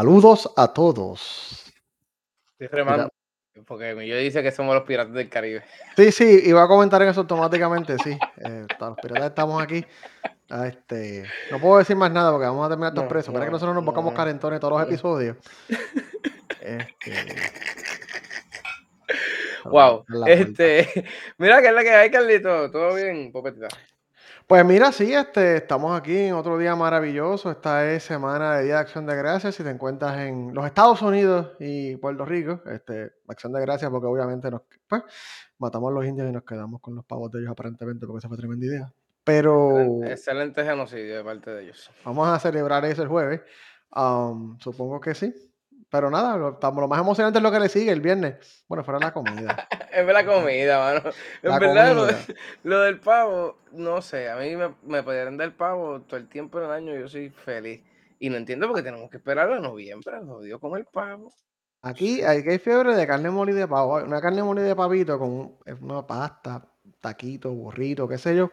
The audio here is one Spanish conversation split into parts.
Saludos a todos. Estoy remando. Porque yo dice que somos los piratas del Caribe. Sí, sí, iba a comentar eso automáticamente, sí. Eh, los piratas estamos aquí. Ah, este, no puedo decir más nada porque vamos a terminar estos presos. Para que nosotros nos buscamos carentones todos los episodios. Este, wow. Este, mira que es la que hay, Carlito. ¿Todo bien, Popetita? Pues mira, sí, este, estamos aquí en otro día maravilloso. Esta es semana de Día de Acción de Gracias. Si te encuentras en los Estados Unidos y Puerto Rico, este, Acción de Gracias, porque obviamente nos, pues, matamos a los indios y nos quedamos con los pavos de ellos aparentemente, porque esa fue tremenda idea. Pero. Excelente genocidio de parte de ellos. Vamos a celebrar eso el jueves. Um, supongo que sí. Pero nada, lo, lo, más emocionante es lo que le sigue el viernes. Bueno, fuera la comida. es la comida, mano. En verdad, lo, del pavo, no sé, a mí me, me podrían dar pavo todo el tiempo del año, yo soy feliz. Y no entiendo por qué tenemos que esperar a noviembre, lo con el pavo. Aquí hay que hay fiebre de carne molida de pavo. Una carne molida de pavito con una pasta, taquito, burrito, qué sé yo.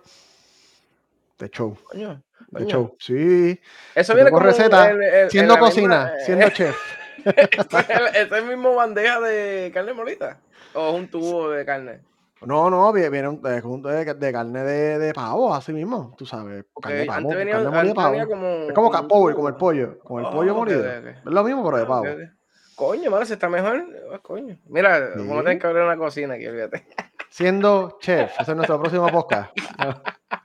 De show. de show, sí. Eso viene con receta, siendo cocina, siendo chef. ¿Es el mismo bandeja de carne molita? ¿O es un tubo de carne? No, no, viene un, de, de, carne de, de, pavo, así mismo, tú sabes. Carne de pavo, antes venía, carne antes venía como, es como, como, pollo, como el pollo, como el pollo oh, molido. Es lo mismo, pero de pavo. Coño, mano, si está mejor, oh, coño. Mira, sí. vamos a tener que abrir una cocina aquí, olvídate. Siendo chef, ese es nuestro próximo podcast.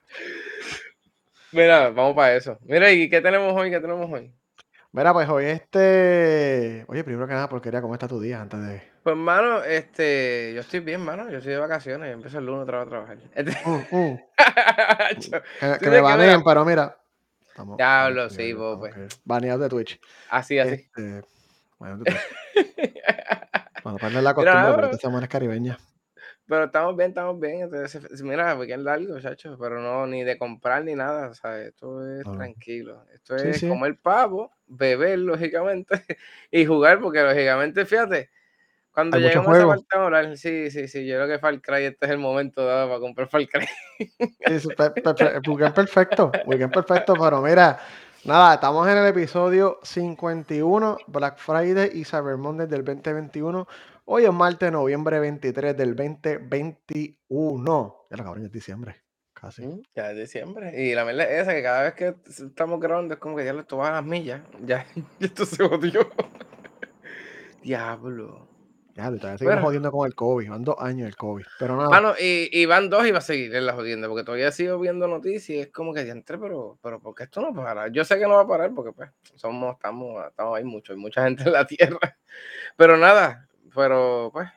Mira, vamos para eso. Mira, ¿y qué tenemos hoy? ¿Qué tenemos hoy? Mira, pues hoy este. Oye, primero que nada, porquería, ¿cómo está tu día antes de.? Pues, mano, este. Yo estoy bien, mano. Yo estoy de vacaciones. Yo empiezo el lunes otra vez a trabajar. Este... Uh, uh. que, me baneen, pero mira. Estamos, Diablo, sí, vos, pues. Baneado de Twitch. Así, así. Este, bueno, bueno, para la costumbre, pero esta semana es caribeña. Pero estamos bien, estamos bien. Entonces, mira, weekend largo, muchachos, pero no, ni de comprar ni nada, o sea, esto es tranquilo. Esto es comer pavo, beber, lógicamente, y jugar, porque lógicamente, fíjate, cuando lleguemos a falta moral, sí, sí, sí, yo creo que Far Cry este es el momento dado para comprar Far Cry. Sí, weekend perfecto, weekend perfecto, pero mira, nada, estamos en el episodio 51, Black Friday y Cyber Monday del 2021. Hoy es martes, noviembre 23 del 2021. Ya lo cabrón, ya es diciembre. Casi. Mm, ya es diciembre. Y la verdad es esa, que cada vez que estamos grabando es como que ya le tomas las millas. Ya, esto se odió. Diablo. Ya, estás bueno. jodiendo con el COVID. Van dos años el COVID. Pero nada. Bueno, y, y, van dos y va a seguir en la jodienda. Porque todavía sigo viendo noticias y es como que ya entré, pero, pero ¿por qué esto no para? Yo sé que no va a parar porque pues somos, estamos, estamos ahí mucho, hay mucha gente en la tierra. Pero nada, pero pues,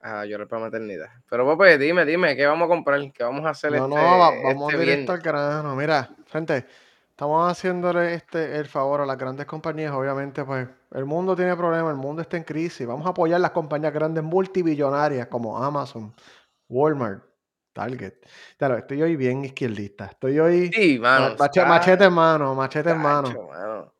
a llorar para maternidad. Pero pues, dime, dime, ¿qué vamos a comprar? ¿Qué vamos a hacer? No, este, no, vamos este directo al grano. Mira, gente, estamos haciéndole este el favor a las grandes compañías. Obviamente, pues, el mundo tiene problemas, el mundo está en crisis. Vamos a apoyar las compañías grandes multibillonarias como Amazon, Walmart, Target. Claro, estoy hoy bien izquierdista. Estoy hoy. Sí, mano. Machete, machete en mano, machete en mano.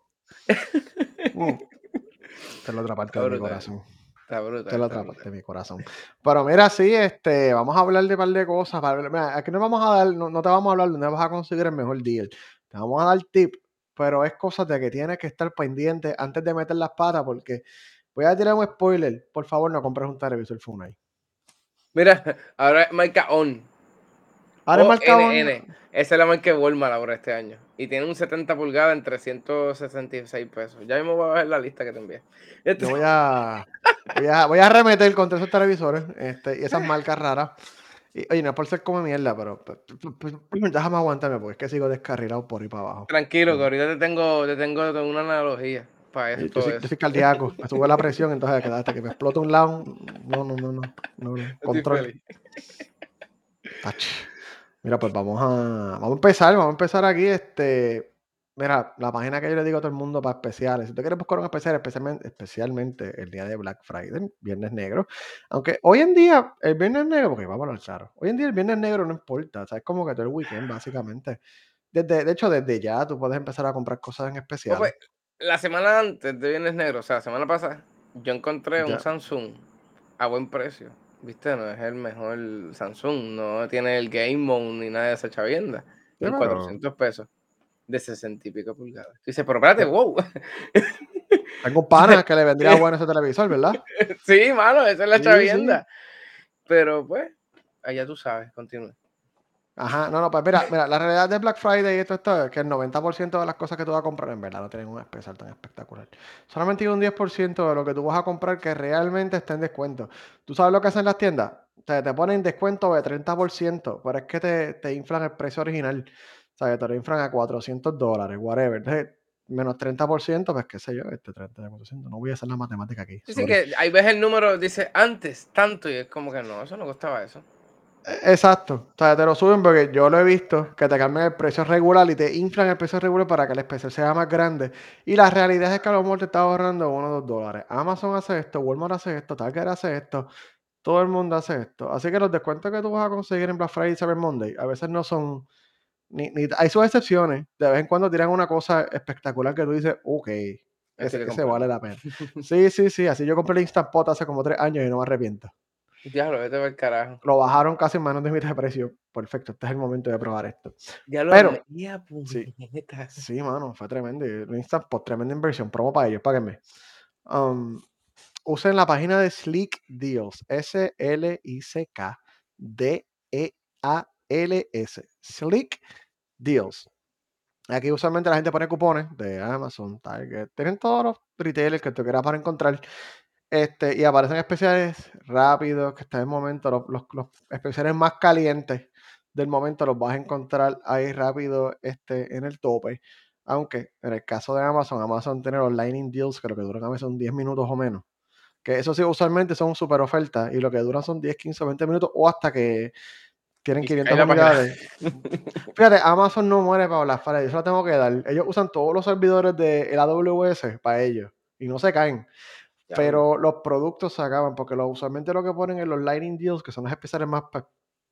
Uh, esta es la otra parte de mi corazón. Te lo atrapa de mi corazón. Pero mira, sí, este, vamos a hablar de un par de cosas. Mira, aquí no vamos a dar, no, te vamos a hablar de dónde vas a conseguir el mejor deal. Te vamos a dar tip, pero es cosa de que tienes que estar pendiente antes de meter las patas, porque voy a tirar un spoiler. Por favor, no compres un televisor Funai. Mira, ahora marca ON. Ahora marca ON. Esa es la marca Walmart ahora este año. Y tiene un 70 pulgadas en 366 pesos. Ya mismo voy a ver la lista que te envié. Yo voy a, voy a, voy a remeter contra esos televisores este, y esas marcas raras. Y, oye, no es por ser como mierda, pero, déjame aguantarme porque es que sigo descarrilado por ahí para abajo. Tranquilo, que ahorita te tengo, te tengo una analogía para eso. Yo, soy, yo soy cardíaco, me sube la presión, entonces hasta que me explota un lado. No, no, no, no. no, no. Control. Mira, pues vamos a, vamos a empezar, vamos a empezar aquí. Este, Mira, la página que yo le digo a todo el mundo para especiales. Si usted quiere buscar un especial, especialmente, especialmente el día de Black Friday, Viernes Negro. Aunque hoy en día, el Viernes Negro, porque vamos a claro, hoy en día el Viernes Negro no importa. O sea, es como que todo el weekend, básicamente. Desde, de hecho, desde ya tú puedes empezar a comprar cosas en especial. Pues, la semana antes de Viernes Negro, o sea, la semana pasada, yo encontré un Samsung a buen precio. ¿Viste? No es el mejor Samsung, no tiene el Game Mode ni nada de esa chavienda. En 400 pesos de 60 y pico pulgadas. Dice, pero espérate, wow. Tengo un pana que le vendría bueno ese televisor, ¿verdad? sí, mano, esa es la chavienda. Pero pues, allá tú sabes, continúa. Ajá, no, no, pues mira, mira, la realidad de Black Friday y esto, esto es que el 90% de las cosas que tú vas a comprar en verdad no tienen un especial tan espectacular. Solamente hay un 10% de lo que tú vas a comprar que realmente está en descuento. ¿Tú sabes lo que hacen las tiendas? Te, te ponen descuento de 30%, pero es que te, te inflan el precio original. O sea, que te lo inflan a 400 dólares, whatever. Entonces, menos 30%, pues qué sé yo, este 30%. No voy a hacer la matemática aquí. Que ahí ves el número, dice antes, tanto, y es como que no, eso no costaba eso. Exacto. O sea, te lo suben porque yo lo he visto, que te cambian el precio regular y te inflan el precio regular para que el especial sea más grande. Y la realidad es que a lo mejor te está ahorrando uno o dos dólares. Amazon hace esto, Walmart hace esto, Target hace esto, todo el mundo hace esto. Así que los descuentos que tú vas a conseguir en Black Friday y Cyber Monday a veces no son... Ni, hay sus excepciones. De vez en cuando tiran una cosa espectacular que tú dices, ok, ese, ese vale la pena. sí, sí, sí. Así yo compré el Instant Pot hace como tres años y no me arrepiento. Diablo, vete ver carajo. Lo bajaron casi en menos de mitad de precio. Perfecto, este es el momento de probar esto. Ya lo Pero, sí, sí, mano, fue tremendo. Instant Pot, tremenda inversión. Promo para ellos, páguenme. Um, usen la página de Slick Deals. S-L-I-C-K D-E-A-L-S. Slick Deals. Aquí usualmente la gente pone cupones de Amazon, Target. Tienen todos los retailers que tú quieras para encontrar. Este, y aparecen especiales rápidos, que están en el momento, los, especiales más calientes del momento los vas a encontrar ahí rápido este, en el tope. Aunque en el caso de Amazon, Amazon tiene los Lightning Deals que lo que duran a veces son 10 minutos o menos. Que eso sí, usualmente son super ofertas y lo que duran son 10, 15, 20 minutos o hasta que tienen 500 unidades. Fíjate, Amazon no muere para las Friday, yo se lo tengo que dar. Ellos usan todos los servidores de AWS para ellos y no se caen. Pero los productos se acaban porque usualmente lo que ponen en los Lightning Deals, que son los especiales más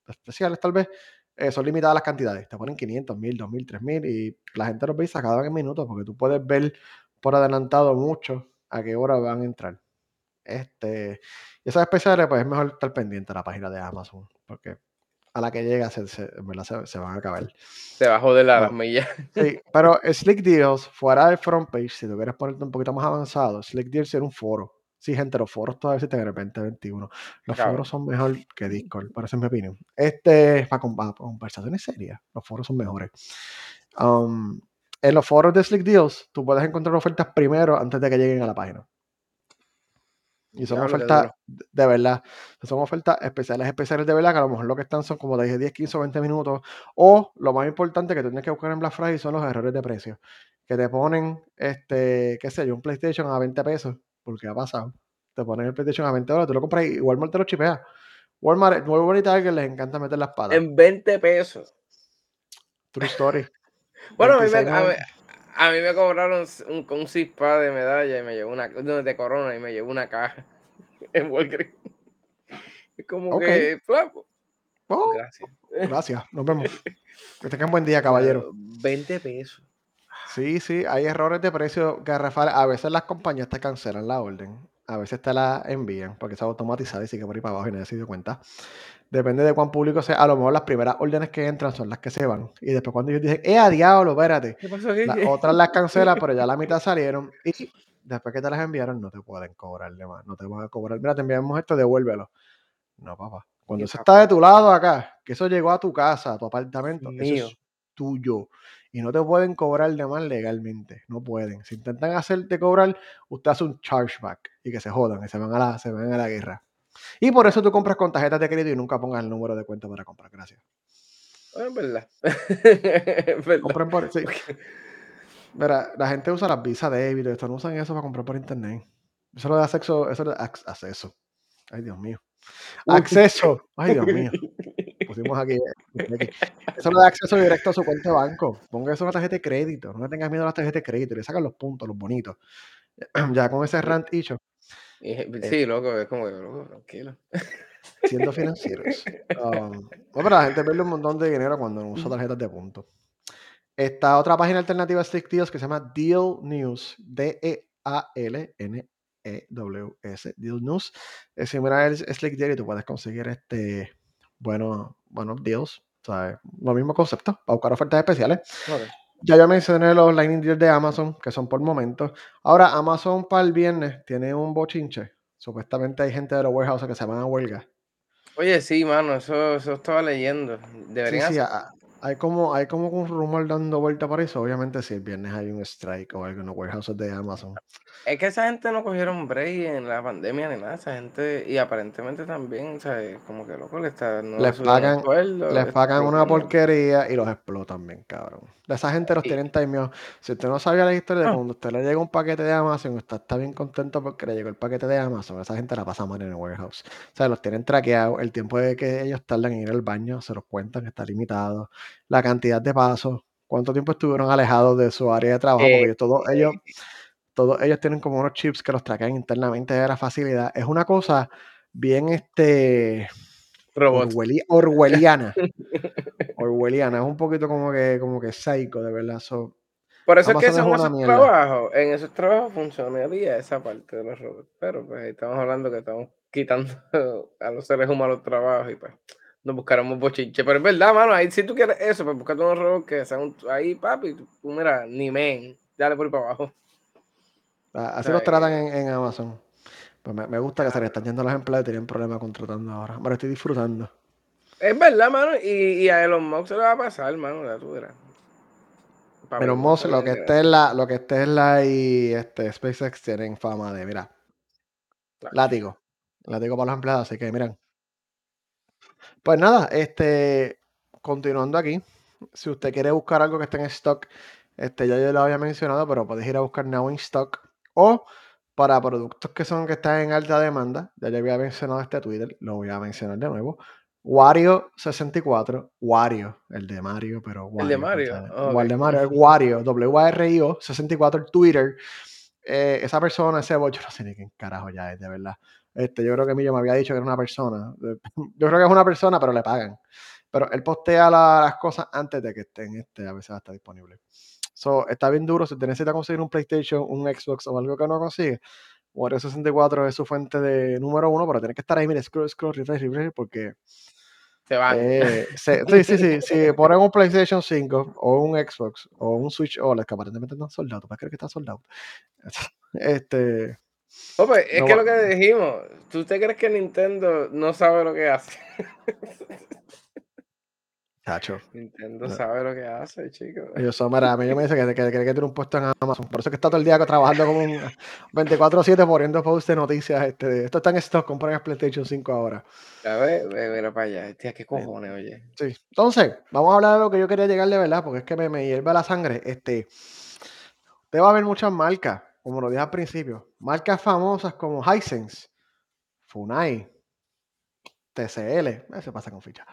especiales tal vez, eh, son limitadas las cantidades. Te ponen 500, 1000, 2000, 3000 y la gente los ve y se acaban en minutos porque tú puedes ver por adelantado mucho a qué hora van a entrar. Este, y esas especiales, pues es mejor estar pendiente a la página de Amazon porque a la que llega se, se, van a acabar. Se va a joder la millas. Sí, pero Slick Deals, fuera del front page, si tú quieres ponerte un poquito más avanzado, Slick Deals es un foro. Sí, gente, los foros todavía existen de repente 21. Los foros son mejor que Discord, por eso es mi opinión. Este, para, conversaciones serias, los foros son mejores. Um, en los foros de Slick Deals, tú puedes encontrar ofertas primero antes de que lleguen a la página. Y son ofertas de verdad. Son ofertas especiales, especiales de verdad, que a lo mejor lo que están son como te dije 10, 15 o 20 minutos. O lo más importante que tienes que buscar en Black Friday son los errores de precio. Que te ponen, este, qué sé yo, un PlayStation a 20 pesos, porque ha pasado. Te ponen el PlayStation a 20 dólares, tú lo compras y Walmart te lo chipea. Walmart, Walmart y Target les encanta meter la espada. En 20 pesos. True story. bueno, a mí, me, a mí me cobraron un, un cispa de medalla y me llevó una de corona y me llevó una caja en Walgreens. Es como que flaco. Oh, gracias. Gracias, nos vemos. Que tengan buen día, caballero. 20 pesos. Sí, sí, hay errores de precio garrafales. A veces las compañías te cancelan la orden. A veces te la envían porque está automatizada y sigue por ahí para abajo y nadie se dio cuenta. Depende de cuán público sea. A lo mejor las primeras órdenes que entran son las que se van. Y después cuando ellos dicen, ¡eh, a diablo, espérate! ¿Qué pasó aquí? Las otras las cancelan, pero ya la mitad salieron. Y después que te las enviaron, no te pueden cobrar de más. No te van a cobrar. Mira, te enviamos esto, devuélvelo. No, papá. Cuando eso está de tu lado acá, que eso llegó a tu casa, a tu apartamento, eso es tuyo. Y no te pueden cobrar de más legalmente. No pueden. Si intentan hacerte cobrar, usted hace un chargeback y que se jodan, y se van a la, se van a la guerra. Y por eso tú compras con tarjetas de crédito y nunca pongas el número de cuenta para comprar. Gracias. Ah, es verdad. es verdad. Compren por, sí. Mira, la gente usa las visas débito, esto no usan eso para comprar por internet. Eso lo de acceso, eso de acceso. Ay, Dios mío. Acceso. Ay, Dios mío. Pusimos aquí, Eso lo de acceso directo a su cuenta de banco. Ponga eso en una tarjeta de crédito. No le tengas miedo a las tarjetas de crédito. Le sacan los puntos, los bonitos. Ya con ese rant hecho. Eh, sí, loco, es como, loco, tranquilo. Siendo financieros. Um, pero la gente pierde un montón de dinero cuando usa tarjetas de puntos. Esta otra página alternativa de Slick Deals que se llama Deal News. D-E-A-L-N-E-W-S. Deal News. Es similar al Slick Deal y tú puedes conseguir este bueno, buenos deals. O sea, lo mismo concepto, para buscar ofertas especiales. Ya yo mencioné los Lightning Deals de Amazon, que son por momentos. Ahora, Amazon para el viernes tiene un bochinche. Supuestamente hay gente de los warehouses que se van a huelga. Oye, sí, mano, eso, eso estaba leyendo. Deberían sí, sí, hay como, hay como un rumor dando vuelta para eso. Obviamente, si el viernes hay un strike o algo en los warehouses de Amazon. Es que esa gente no cogieron break en la pandemia ni nada. Esa gente, y aparentemente también, o sea, como que loco le está. No les pagan, les pagan una porquería y los explotan bien, cabrón. Esa gente los tienen timeados. Si usted no sabía la historia de ah. cuando usted le llega un paquete de Amazon, usted está bien contento porque le llegó el paquete de Amazon, esa gente la pasa mal en el warehouse. O sea, los tienen traqueados. El tiempo de que ellos tardan en ir al baño, se los cuentan, está limitado. La cantidad de pasos, cuánto tiempo estuvieron alejados de su área de trabajo, porque todos ellos todos ellos tienen como unos chips que los traquean internamente de la facilidad. Es una cosa bien este orwelliana. orwelliana. Es un poquito como que, como que psycho, de verdad. Por eso es que en esos trabajos, en esos trabajos funcionaría esa parte de los robots. Pero pues estamos hablando que estamos quitando a los seres humanos los trabajos y pues nos buscaremos bochinche. Pero es verdad, mano, ahí si tú quieres eso, pues buscarte unos robots que sean ahí, papi, tú, mira, ni men, dale por ahí para abajo. Así los tratan en, Amazon. Pues me, gusta que se le están yendo los empleados y tienen problemas contratando ahora. Lo estoy disfrutando. Es verdad, mano. Y, y a Elon Musk se le va a pasar, mano. Ya tú verás. Elon Musk, lo que esté en la, lo que esté en la y este, SpaceX tienen fama de, mira, látigo. Látigo para los empleados, así que miren. Pues nada, este, continuando aquí. Si usted quiere buscar algo que esté en stock, este, ya yo lo había mencionado, pero puedes ir a buscar Now in Stock o para productos que son que están en alta demanda, ya yo había mencionado este Twitter, lo voy a mencionar de nuevo. Wario 64, Wario, el de Mario, pero Wario. El de Mario. Oh, el de Mario, Wario, W-A-R-I-O 64, Twitter. Eh, esa persona, ese yo no sé ni quién carajo ya es, de verdad. Este, yo creo que Millo me había dicho que era una persona. Yo creo que es una persona, pero le pagan. Pero él postea las cosas antes de que estén, este, a veces está disponible. So, está bien duro. Si te necesitas conseguir un PlayStation, un Xbox o algo que no consigues, Wario 64 es su fuente de número uno, pero tienes que estar ahí, mira, scroll, scroll, refresh, refresh, porque. Se van. Eh, sí, sí, sí. Si ponen un PlayStation 5 o un Xbox o un Switch OLED, que aparentemente están soldados, ¿tú creer que está soldado? Este. Pues, es que lo que dijimos, ¿tú te crees que Nintendo no sabe lo que hace? Nintendo sabe lo que hace, chicos. Yo soy, mira, a mí me dice que, que, que, tiene un puesto en Amazon. Por eso que está todo el día trabajando como un 24-7 poniendo posts de noticias. Este, esto está en stock, compran el PlayStation 5 ahora. A ver, mira para allá. Tía, qué cojones, oye. Sí. Entonces, vamos a hablar de lo que yo quería llegar de verdad, porque es que me, me hierve la sangre. Este, te va a haber muchas marcas, como lo dije al principio. Marcas famosas como Hisense, Funai, TCL. Se pasa con ficha.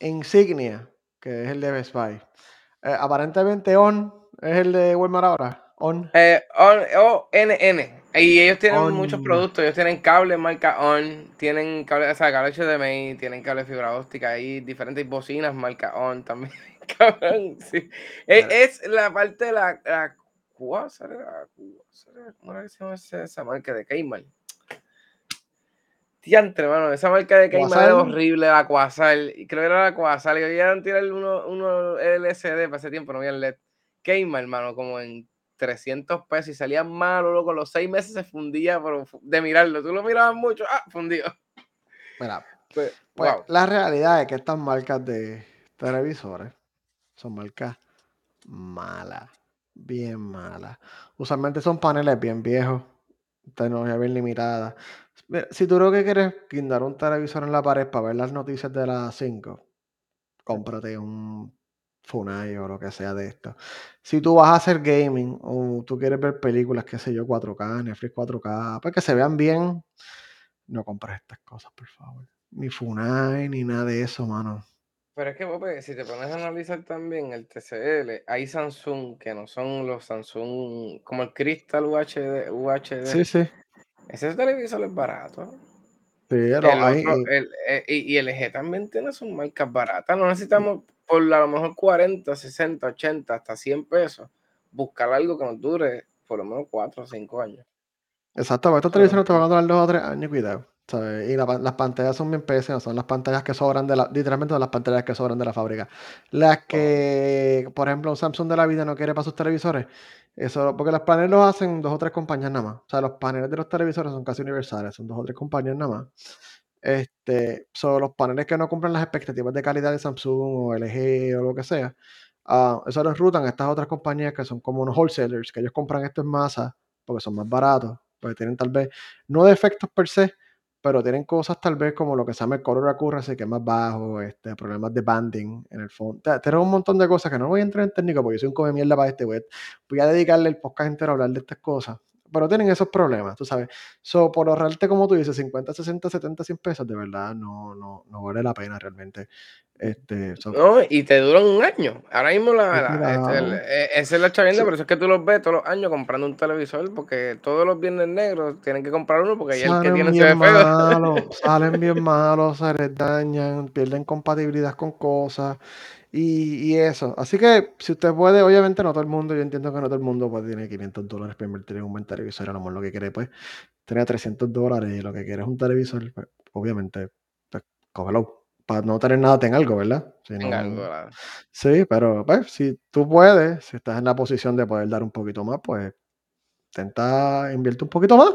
Insignia, que es el de Best Buy. Eh, aparentemente On es el de Walmart ahora. On. Eh, on o NN. Y ellos tienen muchos productos. Ellos tienen cable marca On, tienen cable, o sea, cable HDMI, tienen cable fibra óptica y diferentes bocinas marca On también. sí. es, la parte de la, la, ¿cómo era que se llama esa marca de Kmart? Diantre, mano, esa marca de Cayman es horrible, la Quasal. Creo que era la Quasal. Que a tirar uno, uno LCD para ese tiempo, no había LED. Cayman, hermano, como en 300 pesos y salía malo, loco. Los seis meses se fundía pero de mirarlo. Tú lo mirabas mucho, ah, fundido. Mira, pues, pues la realidad es que estas marcas de televisores son marcas malas, bien malas. Usualmente son paneles bien viejos, tecnología bien limitada si tú lo que quieres guindar un televisor en la pared para ver las noticias de las 5, cómprate un Funai o lo que sea de esto. Si tú vas a hacer gaming o tú quieres ver películas, qué sé yo, 4K, Netflix 4K, para pues que se vean bien, no compres estas cosas, por favor. Ni Funai, ni nada de eso, mano. Pero es que, Pope, si te pones a analizar también el TCL, hay Samsung que no son los Samsung como el Crystal UHD. UHD. Sí, sí. Ese televisor es barato. Sí, pero hay, eh, y, el LG también tiene sus marcas baratas. No necesitamos por a lo mejor 40, 60, 80, hasta 100 pesos buscar algo que nos dure por lo menos 4 o 5 años. Exacto, estos televisores te van a durar 2 o 3 años, cuidado. Y las pantallas son bien pésimas, son las pantallas que sobran de la, literalmente son las pantallas que sobran de la fábrica. Las que, por ejemplo, un Samsung de la vida no quiere para sus televisores, eso, porque los paneles los hacen dos o tres compañías nada más. O sea, los paneles de los televisores son casi universales, son dos o tres compañías nada más. Este, son los paneles que no cumplen las expectativas de calidad de Samsung o LG o lo que sea. Uh, eso los rutan a estas otras compañías que son como unos wholesalers, que ellos compran esto en masa porque son más baratos, porque tienen tal vez, no defectos per se, pero tienen cosas tal vez como lo que se llama el color accuracy, que es más bajo, este, problemas de banding en el fondo. Tienen un montón de cosas que no voy a entrar en técnico porque soy un come mierda para este web. Voy a dedicarle el podcast entero a hablar de estas cosas. Pero tienen esos problemas, tú sabes. So, por ahorrarte, como tú dices, 50, 60, 70, 100 pesos, de verdad, no, no, no vale la pena realmente. Este, no, y te duran un año. Ahora mismo la, este, eh, esa es la chavienda, pero eso es que tú los ves todos los años comprando un televisor, porque todos los viernes negros tienen que comprar uno porque ya el que tiene se ve Salen bien malos, se les dañan, pierden compatibilidad con cosas y, y, eso. Así que si usted puede, obviamente no todo el mundo, yo entiendo que no todo el mundo puede tiene 500 dólares para invertir en un buen televisor, a lo mejor lo que quiere pues tener 300 dólares y lo que quiere es un televisor, pues, obviamente, pues, cógelo para no tener nada, ten algo, ¿verdad? Sí, pero pues, si tú puedes, si estás en la posición de poder dar un poquito más, pues intenta invierte un poquito más.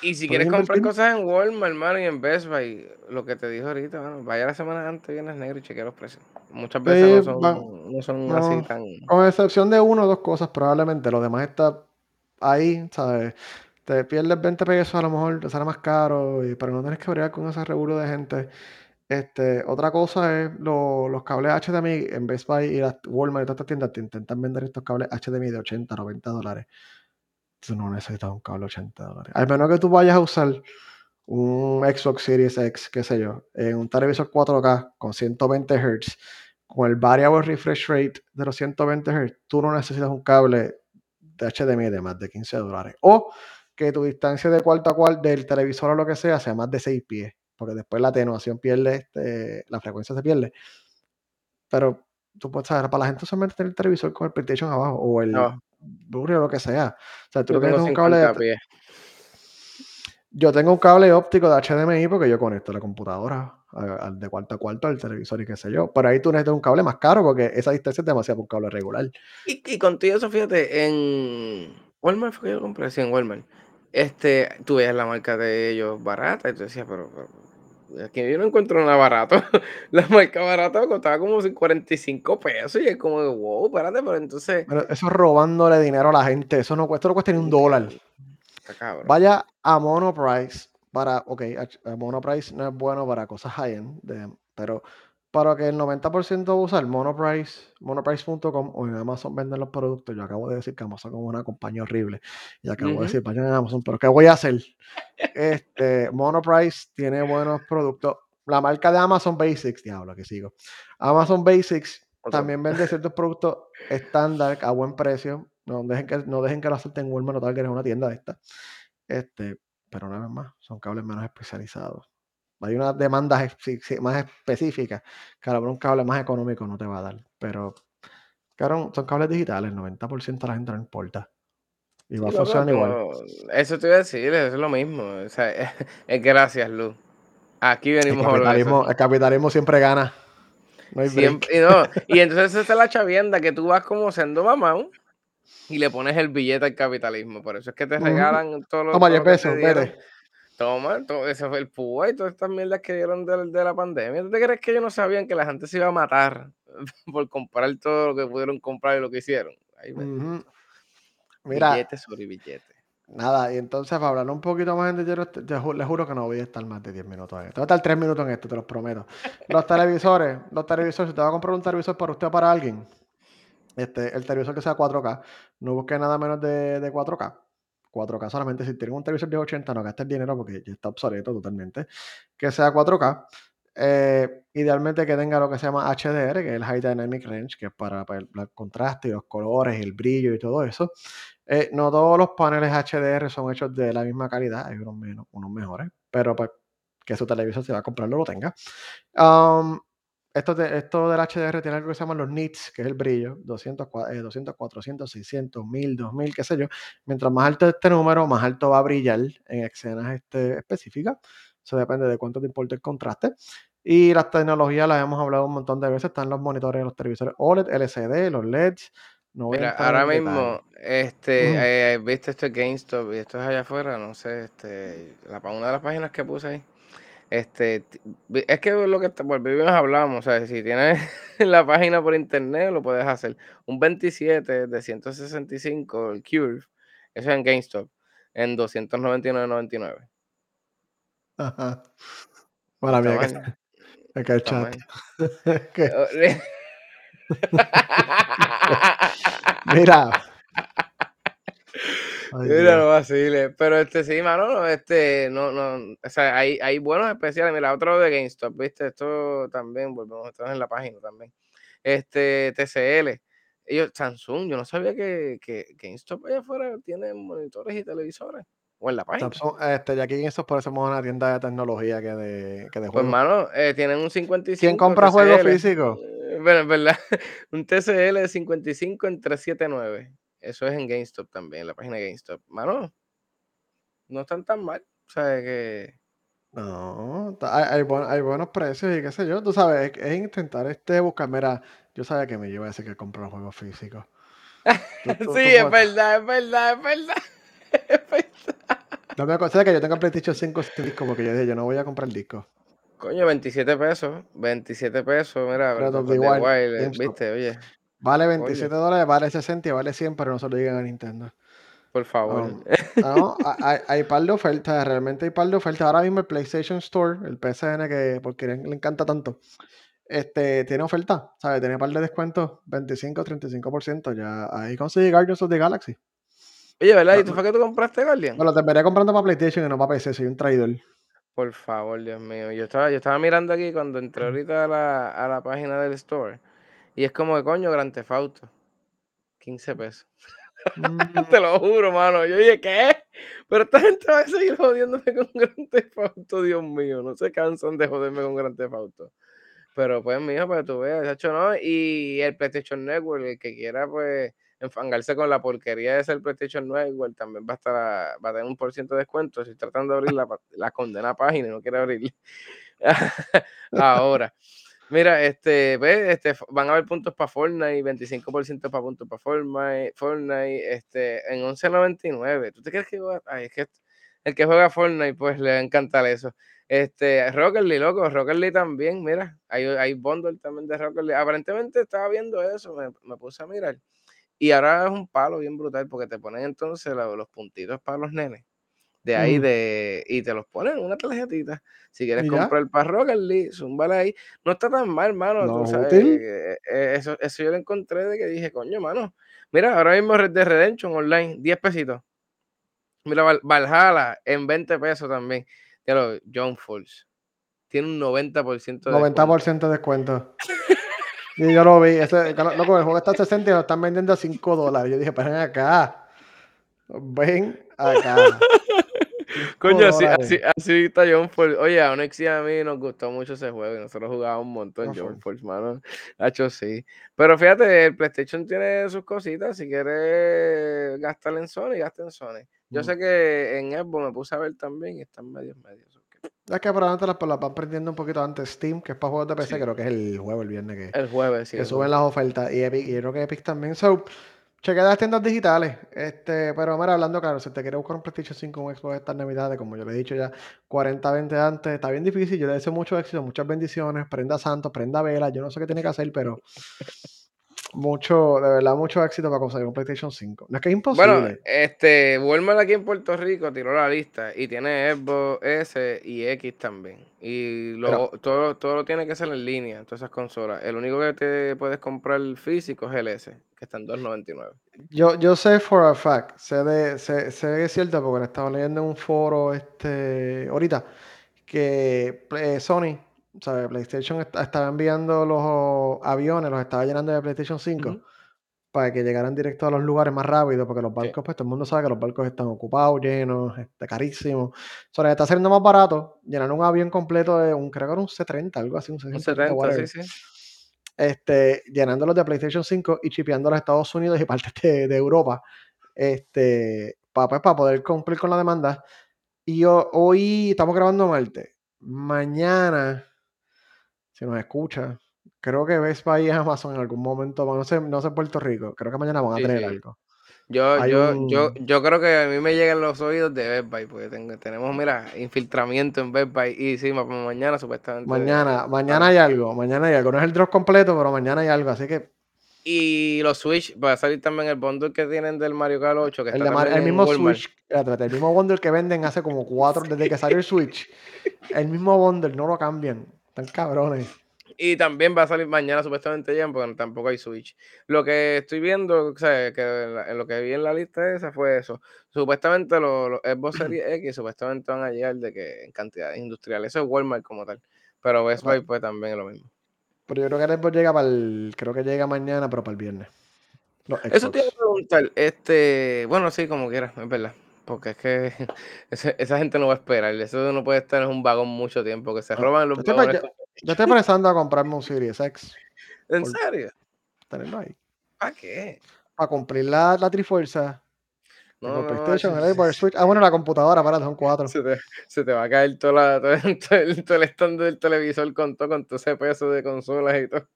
Y si quieres comprar cosas en Walmart, hermano, y en Best Buy, lo que te dijo ahorita, bueno, vaya la semana antes, vienes negro y chequea los precios. Muchas veces no son, no son así tan. Con excepción de uno o dos cosas, probablemente. Lo demás está ahí, ¿sabes? Te pierdes 20 pesos, a lo mejor te sale más caro, y, pero no tienes que bregar con ese rebulo de gente. Este, otra cosa es los cables HDMI en Best Buy y Walmart y todas estas tiendas te intentan vender estos cables HDMI de 80, 90 dólares. Tú no necesitas un cable de 80 dólares. Al menos que tú vayas a usar un Xbox Series X, qué sé yo, en un televisor 4K con 120 Hz, con el variable refresh rate de los 120 Hz, tú no necesitas un cable de HDMI de más de 15 dólares. O que tu distancia de cuarto a cuarto del televisor o lo que sea sea más de 6 pies porque después la atenuación pierde, este, la frecuencia se pierde. Pero tú puedes saber, para la gente solamente tener el televisor con el PlayStation abajo o el. O lo que sea. O sea, tú yo tengo un cable. Yo tengo un cable óptico de HDMI porque yo conecto la computadora al de cuarto a cuarto al televisor y qué sé yo. Pero ahí tú necesitas un cable más caro porque esa distancia es demasiado para un cable regular. Y, y contigo eso, fíjate, en Walmart fue que yo compré, sí, en Walmart. Este, tú veías la marca de ellos barata y tú decías, pero Aquí yo no encuentro nada barato. La marca barata costaba como 45 pesos y es como, wow, espérate, pero entonces. Pero eso es robándole dinero a la gente. Eso no cuesta, no cuesta ni un dólar. Vaya a Monoprice para, ok, Monoprice no es bueno para cosas high-end, pero para que el 90% usa el Monoprice, monoprice.com o en Amazon venden los productos. Yo acabo de decir que Amazon es una compañía horrible. Y acabo de decir, vayan a Amazon, pero ¿qué voy a hacer? Este, Monoprice tiene buenos productos. La marca de Amazon Basics, diablo, que sigo. Amazon Basics también vende ciertos productos estándar a buen precio. No dejen que, no dejen que lo acepten Walmart o tal, que es una tienda de esta. Este, pero nada más, son cables menos especializados. Hay unas demandas más específicas que a lo un cable más económico no te va a dar. Pero, claro, son cables digitales, el 90% de la gente no importa. Y va a funcionar igual. Eso te iba a decir, es lo mismo. O sea, es, gracias, Luz. Aquí venimos el capitalismo, a El capitalismo siempre gana. No hay siempre, y, no, y entonces esa es la chavienda que tú vas como siendo mamá y le pones el billete al capitalismo. Por eso es que te regalan todos los. Toma 10 pesos, vete. Toma, todo, ese fue el PUA y todas estas mierdas que dieron de, la pandemia. ¿Tú te crees que ellos no sabían que la gente se iba a matar por comprar todo lo que pudieron comprar y lo que hicieron? Ahí Mira, billete sobre billete. Nada, y entonces para hablar un poquito más en detalle, les juro que no voy a estar más de 10 minutos en esto. Voy a estar 3 minutos en esto, te los prometo. Los televisores, los televisores, si te va a comprar un televisor para usted o para alguien, este, el televisor que sea 4K, no busque nada menos de, de 4K. 4K solamente. Si tienen un televisor de 80, no gastes dinero porque ya está obsoleto totalmente. Que sea 4K. Eh, idealmente que tenga lo que se llama HDR, que es el High Dynamic Range, que es para, el, contraste y los colores, el brillo y todo eso. Eh, no todos los paneles HDR son hechos de la misma calidad, hay unos, menos, unos mejores, pero pues, que su televisor se va a comprarlo lo tenga. Um, esto, esto del HDR tiene algo que se llama los nits, que es el brillo, 200, 200, 400, 600, 1000, 2000, qué sé yo. Mientras más alto este número, más alto va a brillar en escenas este, específicas. Eso depende de cuánto te importa el contraste. Y las tecnologías las hemos hablado un montón de veces. Están los monitores, los televisores OLED, LCD, los LEDs. No Mira, ahora mismo, este, eh, viste esto GameStop y esto es allá afuera, no sé, este, la, una de las páginas que puse ahí. Este, es que lo que volvimos hablamos, o sea, si tienes la página por internet lo puedes hacer. Un 27 de 165, el Curve, eso es en GameStop, en 299.99. Ajá. Para mí, es que el chat. Mira. Mira, no vacile. Pero este sí, mano, este, no, no, o sea, hay, hay buenos especiales. Mira, otro de GameStop, ¿viste? Esto también, volvemos, esto en la página también. Este, TCL. Ellos, Samsung, yo no sabía que, que GameStop allá afuera tiene monitores y televisores. O en la página. Samsung, este, y aquí en por eso somos una tienda de tecnología que de, que de Pues, mano, eh, tienen un 55. ¿Quién compra juegos físicos? Eh, bueno, es verdad. Un TCL de 55 en 379. Eso es en GameStop también, la página de GameStop. Mano, no están tan mal. O sea, que. No, hay, buenos precios y qué sé yo. Tú sabes, es, intentar este buscar. Mira, yo sabía que me iba a decir que compro juegos físicos. sí, es verdad, es verdad, es verdad. Es verdad. No me aconseja que yo tenga PlayStation 5 sin disco porque yo dije, yo no voy a comprar el disco. Coño, 27 pesos. 27 pesos, mira. Pero igual, viste, oye. Vale 27 dólares, vale 60 y vale 100, pero no se lo digan a Nintendo. Por favor. No, hay, hay, par de ofertas, realmente hay par de ofertas. Ahora mismo el PlayStation Store, el PSN, que porque le encanta tanto, este, tiene oferta, ¿sabes? Tiene par de descuentos, 25, 35%. Ya ahí conseguí Guardians of the Galaxy. Oye, ¿verdad? ¿Y tú fue que tú compraste Guardian? Bueno, te veré comprando para PlayStation y no para PC, soy un traidor. Por favor, Dios mío. Yo estaba, yo estaba mirando aquí cuando entré ahorita a la, a la página del store. Y es como de coño, Gran Tefauto. 15 pesos. Mm. Te lo juro, mano. Yo dije, ¿qué? Pero esta gente va a seguir jodiéndome con Gran Tefauto, Dios mío. No se cansan de joderme con Gran Tefauto. Pero pues, mijo, para tú veas, hecho, ¿no? Y el PlayStation Network, el que quiera, pues enfangarse con la porquería de ser PlayStation igual también va a estar va a tener un por ciento de descuento si tratando de abrir la, la condena página y no quiere abrir Ahora, mira, este, ve, este, van a haber puntos para Fortnite, 25% para puntos para Fortnite, Fortnite, este, en 11.99. ¿Tú te crees que Ay, es que el que juega Fortnite, pues le va a encantar eso. Este, Rocket loco, Rocket League también, mira, hay, hay bundle también de Rocket League. Aparentemente estaba viendo eso, me, me puse a mirar. Y ahora es un palo bien brutal porque te ponen entonces los, puntitos para los nenes. De ahí de. Y te los ponen en una tarjetita. Si quieres comprar el Rocket League, ahí. No está tan mal, mano. No, eh, eh, eso, eso yo lo encontré de que dije, coño, mano. Mira, ahora mismo Red Dead Redemption online, 10 pesitos. Mira, Valhalla en 20 pesos también. lo John Falls. Tiene un 90% de 90% de descuento. Y yo lo vi. Ese, loco, el juego está a 60 y lo están vendiendo a 5 dólares. Yo dije, ven acá. Ven acá. Coño, así, así, así, está John Force. Oye, a Onyx y a mí nos gustó mucho ese juego y nosotros jugábamos un montón John Force, mano. Hacho, sí. Pero fíjate, el PlayStation tiene sus cositas. Si quieres gastar en Sony, gasta en Sony. Yo mm. sé que en Xbox me puse a ver también y están medios medios. Es que probablemente las, las van prendiendo un poquito antes Steam, que es para juegos de PC, creo que es el jueves, el viernes que, el jueves, sí, que suben las ofertas. Y Epic, y creo que Epic también. So, chequea las tiendas digitales. Este, pero mira, hablando claro, si te quieres buscar un PlayStation 5 un Xbox estas navidades, como yo le he dicho ya 40, 20 antes, está bien difícil. Yo le deseo mucho éxito, muchas bendiciones. Prenda santos, prenda vela. Yo no sé qué tiene que hacer, pero mucho, de verdad, mucho éxito para conseguir un PlayStation 5. No es que es imposible. Bueno, este, Walmart aquí en Puerto Rico tiró la lista y tiene Xbox S y X también. Y lo, todo, todo lo tiene que ser en línea, todas esas consolas. El único que te puedes comprar físico es el S, que está en 2.99. Yo, yo sé for a fact, sé, de, sé, sé que es cierto porque estaba leyendo en un foro este ahorita que eh, Sony o sea, PlayStation estaba enviando los aviones, los estaba llenando de PlayStation 5 para que llegaran directo a los lugares más rápido, porque los barcos, pues todo el mundo sabe que los barcos están ocupados, llenos, este, carísimos. O sea, está saliendo más barato llenar un avión completo de un, creo que era un C-30, algo así, un C-30, sí, sí. Este, llenándolos de PlayStation 5 y chipeándolos a Estados Unidos y partes de, Europa, este, para, pues, para poder cumplir con la demanda. Y hoy estamos grabando martes mañana, si nos escucha, creo que Best Buy y Amazon en algún momento, no sé, no sé Puerto Rico, creo que mañana van a tener algo. Yo, yo, yo, yo creo que a mí me llegan los oídos de Best Buy, porque tenemos, mira, infiltramiento en Best Buy. Y sí, mañana supuestamente. Mañana, mañana hay algo, mañana hay algo. No es el drop completo, pero mañana hay algo, así que. Y los Switch, va a salir también el bundle que tienen del Mario Kart 8. Que el, el mismo Switch, el mismo bundle que venden hace como cuatro, desde que salió el Switch. El mismo bundle, no lo cambian. Están cabrones. Y también va a salir mañana supuestamente ya, porque tampoco hay Switch. Lo que estoy viendo, o sea, que en lo que vi en la lista esa fue eso. Supuestamente los, los Xbox Series X supuestamente van a llegar de que en cantidades industriales. Eso es Walmart como tal. Pero Best Buy pues también es lo mismo. Pero yo creo que Xbox llega para el, creo que llega mañana, pero para el viernes. Eso te iba a preguntar, este, bueno, sí, como quieras, es verdad. Porque es que esa, gente no va a esperar. Eso no puede estar en un vagón mucho tiempo, que se roban los vagones. Yo estoy pensando a comprarme un Series X. ¿En serio? Tenerlo ahí. ¿Para qué? Para cumplir la, la Trifuerza. No, PlayStation, el Switch. Ah, bueno, la computadora, para, son cuatro. Se te, se te va a caer toda todo, el, todo, el, stand del televisor con todo, con todo ese peso de consolas y todo.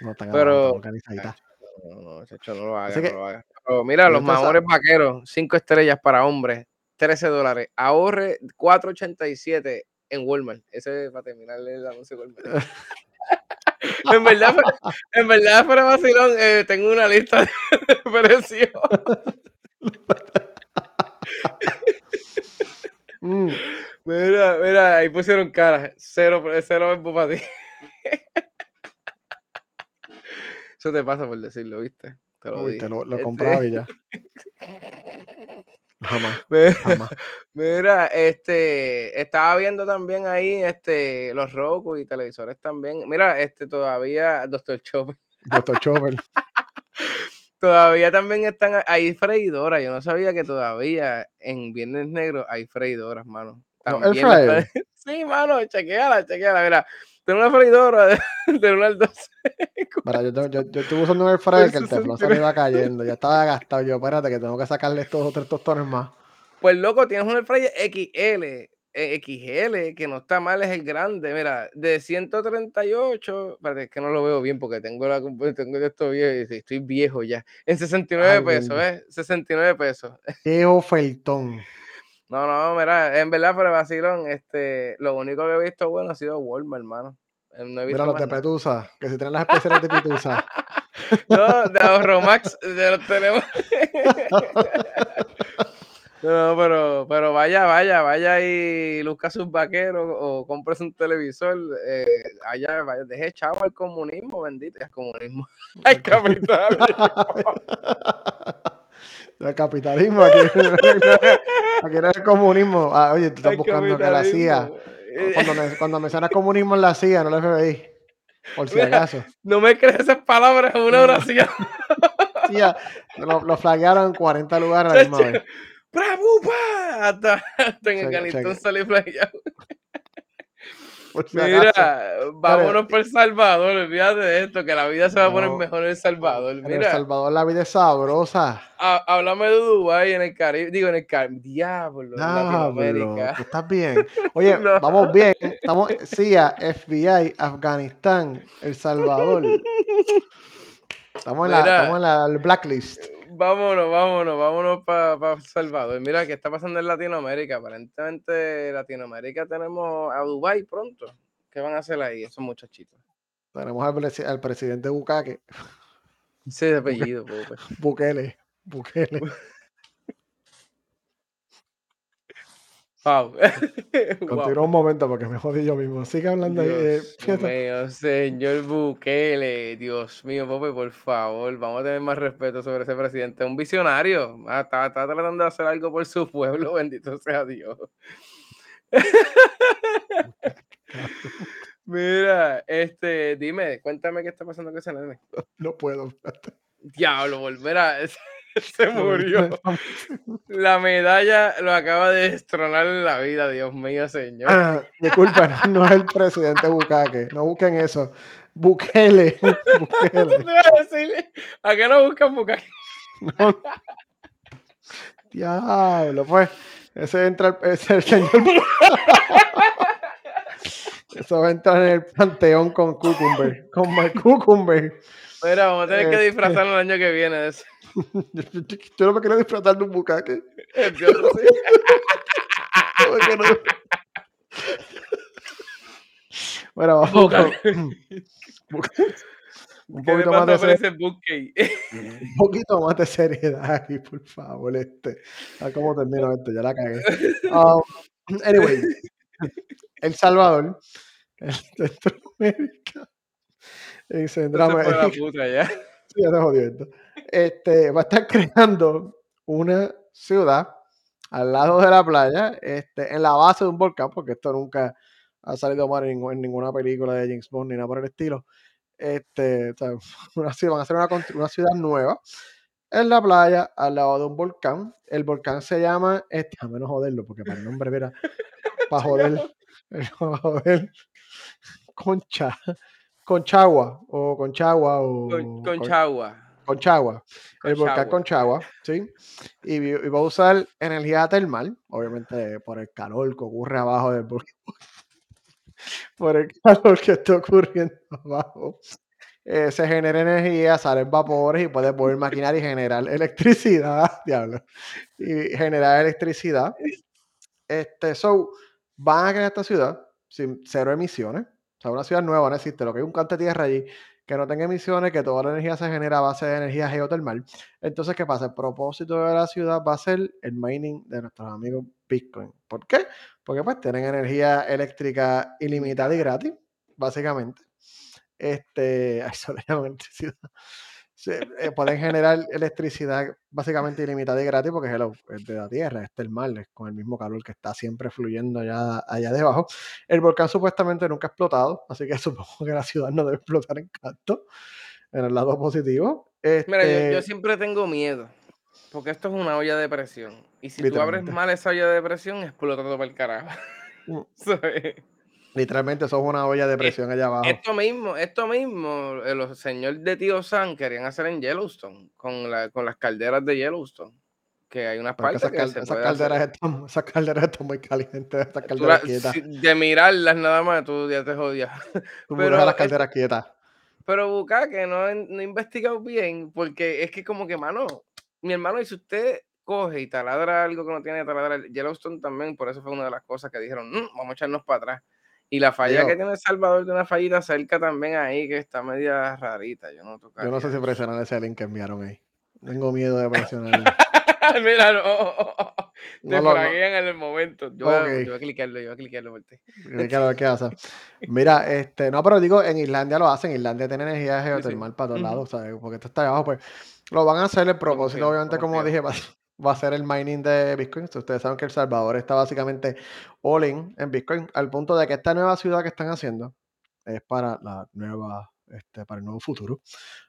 No, está Pero, no, no, hecho, no lo hagas, no lo hagas. Pero mira, los mejores vaqueros, 5 estrellas para hombres, 13 dólares. Ahorre 4.87 en Walmart. Ese es para terminar el anuncio de Walmart. en verdad, en verdad, para vacilón, eh, tengo una lista de precios. Mm. Mira, mira, ahí pusieron cara. Cero, cero para ti. Eso te pasa por decirlo, ¿viste? Te lo, Uy, te lo, lo compraba y ya. Jamás, Mira, este, estaba viendo también ahí este, los Roku y televisores también. Mira, este todavía, Doctor Chopper. Doctor Chopper. todavía también están, hay freidoras. Yo no sabía que todavía en Viernes Negro hay freidoras, mano. También sí, mano, chequeala, chequeala. Mira, tengo una freidora de, 1 al 12. yo, yo, yo, estuve usando un air fryer que el teflón se me iba cayendo. Ya estaba gastado. Yo, espérate, que tengo que sacarle estos dos tres tostones más. Pues loco, tienes un air fryer XL. Eh, XL, que no está mal, es el grande. Mira, de 138, espérate, es que no lo veo bien porque tengo la tengo esto viejo y estoy viejo ya. En 69 pesos, ¿eh? 69 pesos. Qué ofertón. No, no, mira, en verdad, pero vacilón, este, lo único que he visto bueno ha sido Walmart, hermano. Eh, no mira los de Petusa, que si tienen las especiales de Petusa. no, de Ahorromax, de los tenemos. no, pero, pero vaya, vaya, vaya y luzca sus vaqueros o compres un televisor. Eh, allá, vaya, deje chavo el comunismo, bendito, el comunismo. El capital. El capitalismo, aquí, aquí no es el comunismo. Ah, oye, tú estás buscando que la CIA. Cuando, me, cuando mencionas comunismo en la CIA, no la FBI. Por si acaso. No me crees esas palabras en una oración. Sí, lo, lo flaguearon en 40 lugares a la misma vez. Hasta, hasta en el Canistón salió flagueado. Mira, vámonos por El Salvador, olvídate de esto, que la vida se va a poner mejor en El Salvador. Mira, en El Salvador la vida es sabrosa. háblame de Dubái en el Caribe, digo en el Caribe, diablo, Latinoamérica. estás bien. Oye, vamos bien, estamos CIA, FBI, Afganistán, El Salvador. Estamos en, la, estamos en la blacklist vámonos, vámonos, vámonos para pa Salvador. Mira, ¿qué está pasando en Latinoamérica? Aparentemente Latinoamérica tenemos a Dubai pronto. ¿Qué van a hacer ahí esos muchachitos? Tenemos al, presidente Bukake. Sí, de apellido. Bukele. Bukele. Wow. Continúa un momento porque me jodí yo mismo. Sigue hablando Dios ahí. mío, señor Bukele. Dios mío, Pope, por favor, vamos a tener más respeto sobre ese presidente. Un visionario. Ah, está, tratando de hacer algo por su pueblo. Bendito sea Dios. Mira, este, dime, cuéntame qué está pasando con ese nene. No, puedo. Diablo, volver a. se murió. La medalla lo acaba de destronar en la vida, Dios mío, señor. Ah, disculpa, no es el presidente Bukake, no busquen eso. Bukele. Bukele. ¿A qué no buscan Bukake? No. Diablo, pues. Ese entra ese el señor. Eso va a entrar en el panteón con Cucumber, con Mark Cucumber. Mira, vamos a tener que este disfrazarlo el año que viene de eso. Yo no me quiero disfrazar de un bucaque. Yo no sé. bueno, vamos. un poquito más de seriedad. un poquito más de seriedad aquí, por favor. Este. A cómo termino esto, ya la cagué. Um, anyway, El Salvador, el Centroamérica, Centroamérica. la puta ya. Sí, ya te jodió esto. Este, va a estar creando una ciudad al lado de la playa, este, en la base de un volcán, porque esto nunca ha salido mal en, ninguna película de James Bond ni nada por el estilo. Este, una ciudad, van a hacer una, una, ciudad nueva en la playa, al lado de un volcán. El volcán se llama, este, a menos joderlo, porque para el nombre, mira, para joder, para joder, Concha, Conchagua, o Conchagua, o... Con, Conchagua. Conchagua, el volcán Conchagua, ¿sí? Y, y, va a usar energía termal, obviamente por el calor que ocurre abajo del volcán, por el calor que está ocurriendo abajo. Eh, se genera energía, salen vapores y puede poder maquinar y generar electricidad, diablo, y generar electricidad. Este, so, van a crear esta ciudad sin cero emisiones, o sea, una ciudad nueva, no existe, lo que hay un cante de tierra allí, que no tenga emisiones, que toda la energía se genera a base de energía geotermal. Entonces, ¿qué pasa? El propósito de la ciudad va a ser el mining de nuestros amigos Bitcoin. ¿Por qué? Porque pues tienen energía eléctrica ilimitada y gratis, básicamente. Este, eso le llaman. Eh, pueden generar electricidad básicamente ilimitada y gratis porque es de la Tierra, es termal, es con el mismo calor que está siempre fluyendo allá, allá debajo. El volcán supuestamente nunca ha explotado, así que supongo que la ciudad no debe explotar en canto, en el lado positivo. Mira, yo, este siempre tengo miedo, porque esto es una olla de presión. Y si tú abres mal esa olla de presión, explota todo para el carajo. Mm. Literalmente eso es una olla de presión allá abajo. Esto mismo, esto mismo, eh, los señores de Tío San querían hacer en Yellowstone, con, la, con las calderas de Yellowstone. Que hay unas partes esas, que esas, calderas están, esas calderas están muy calientes, esas calderas quietas. De mirarlas nada más, tú ya te jodías. Tú pero las calderas quietas. Pero busca que no, no he investigado bien, porque es que como que, mano, mi hermano, y si usted coge y taladra algo que no tiene que taladrar, Yellowstone también, por eso fue una de las cosas que dijeron, mm, vamos a echarnos para atrás y la falla que tiene El Salvador de una fallita cerca también ahí, que está media rarita. Yo no, yo no sé si presionar ese link que enviaron ahí. Tengo miedo de presionarlo. Mira, no. Te no, en el momento. Yo, voy a clicarlo, yo voy a clicarlo por ti. qué hace. Mira, este, no, pero digo, en Islandia lo hacen. Islandia tiene energía geotermal para todos lados, ¿sabes? Porque esto está abajo, pues lo van a hacer. El propósito, obviamente, como dije, va a ser el mining de Bitcoin. Ustedes saben que El Salvador está básicamente all in en Bitcoin, al punto de que esta nueva ciudad que están haciendo es para la nueva, este, para el nuevo futuro.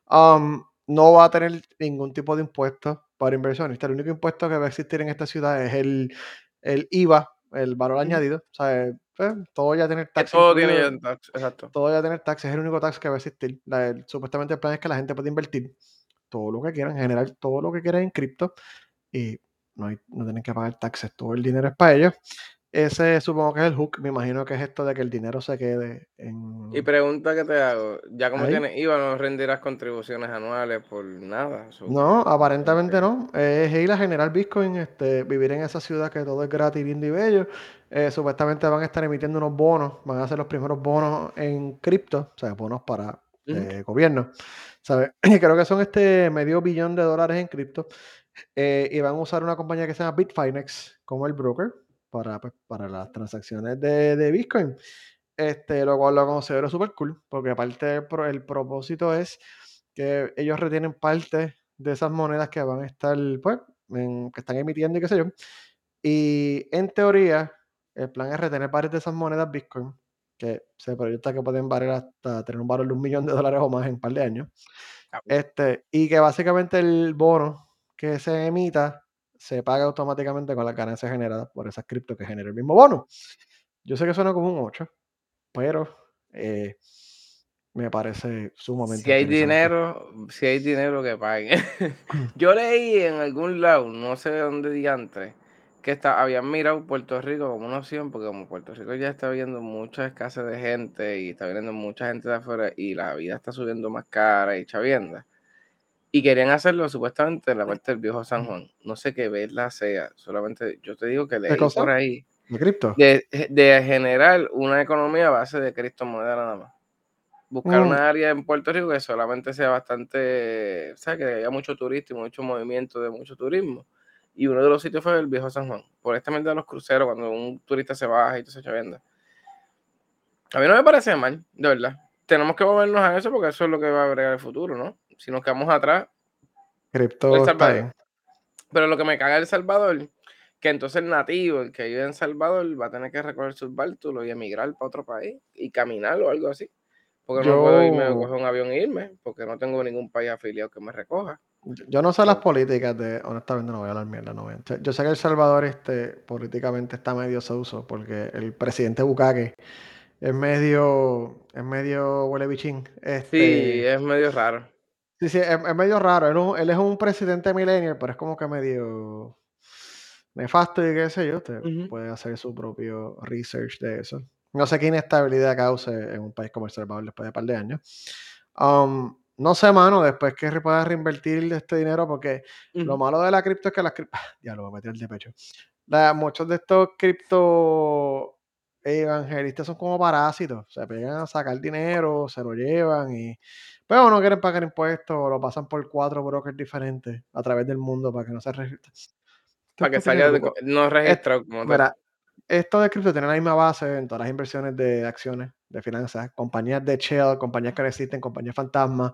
Um, no va a tener ningún tipo de impuesto para inversionistas. El único impuesto que va a existir en esta ciudad es el, el IVA, el valor añadido. O sea, pues, todo ya tiene taxes. Todo tiene ya tax, exacto. Todo ya tiene taxes, es el único tax que va a existir. supuestamente el plan es que la gente puede invertir todo lo que quieran, generar todo lo que quieran en cripto y no, hay, no tienen que pagar taxes, todo el dinero es para ellos. Ese supongo que es el hook, me imagino que es esto de que el dinero se quede en... Y pregunta que te hago, ya como tienes IVA, no rendirás contribuciones anuales por nada. No, aparentemente no. Es ir a generar Bitcoin, este, vivir en esa ciudad que todo es gratis, lindo y bello. Eh, supuestamente van a estar emitiendo unos bonos, van a hacer los primeros bonos en cripto, o sea, bonos para eh, gobierno. ¿sabes? Y creo que son este medio billón de dólares en cripto. Eh, y van a usar una compañía que se llama Bitfinex como el broker para, pues, para las transacciones de, de, Bitcoin. Este, lo cual lo considero súper cool, porque aparte el, propósito es que ellos retienen parte de esas monedas que van a estar, pues, que están emitiendo y qué sé yo. Y en teoría, el plan es retener parte de esas monedas Bitcoin, que se proyecta que pueden valer hasta tener un valor de un millón de dólares o más en un par de años. Ah, este, y que básicamente el bono que se emita se paga automáticamente con las ganancias generadas por esas cripto que genera el mismo bono. Yo sé que suena como un 8, pero eh, me parece sumamente. Si hay dinero, si hay dinero que paguen. Yo leí en algún lado, no sé dónde diantre, que está, habían mirado Puerto Rico como una opción, porque como Puerto Rico ya está viendo mucha escasez de gente y está viendo mucha gente de afuera y la vida está subiendo más cara y chavienda. Y querían hacerlo supuestamente en la parte del viejo San Juan. No sé qué verla sea, solamente yo te digo que leí por ahí. ¿De cripto? De, de, generar una economía a base de criptomonedas nada más. Buscar mm. una área en Puerto Rico que solamente sea bastante, o sea, que haya mucho turista y mucho movimiento de mucho turismo y uno de los sitios fue el viejo San Juan. Por esta mente de los cruceros, cuando un turista se baja y todo se vende. A mí no me parece mal, de verdad. Tenemos que movernos a eso porque eso es lo que va a agregar el futuro, ¿no? Si nos quedamos atrás. Cripto Pero lo que me caga El Salvador, que entonces el nativo, el que vive en Salvador, va a tener que recoger sus bártulos y emigrar para otro país y caminar o algo así. Porque no puedo irme, coger un avión e irme, porque no tengo ningún país afiliado que me recoja. Yo no sé las políticas de, honestamente no voy a hablar mierda, no voy a, Yo sé que El Salvador este, políticamente está medio sauso porque el presidente Bukake es medio, es medio huele bichín. Este, sí, es medio raro. Sí, sí, es, medio raro. Él, es un presidente millennial, pero es como que medio nefasto y qué sé yo. Usted puede hacer su propio research de eso. No sé qué inestabilidad cause en un país como El Salvador después de un par de años. Um, no sé, mano, después que pueda reinvertir este dinero, porque lo malo de la cripto es que las cripto. Ya lo voy a meter de pecho. muchos de estos cripto evangelistas son como parásitos. Se pegan a sacar dinero, se lo llevan y. Pero no quieren pagar impuestos o lo pasan por cuatro brokers diferentes a través del mundo para que no se registre. Para que salga no registrado como esto de cripto tiene la misma base en todas las inversiones de acciones, de finanzas, compañías de shell, compañías que no existen, compañías fantasmas,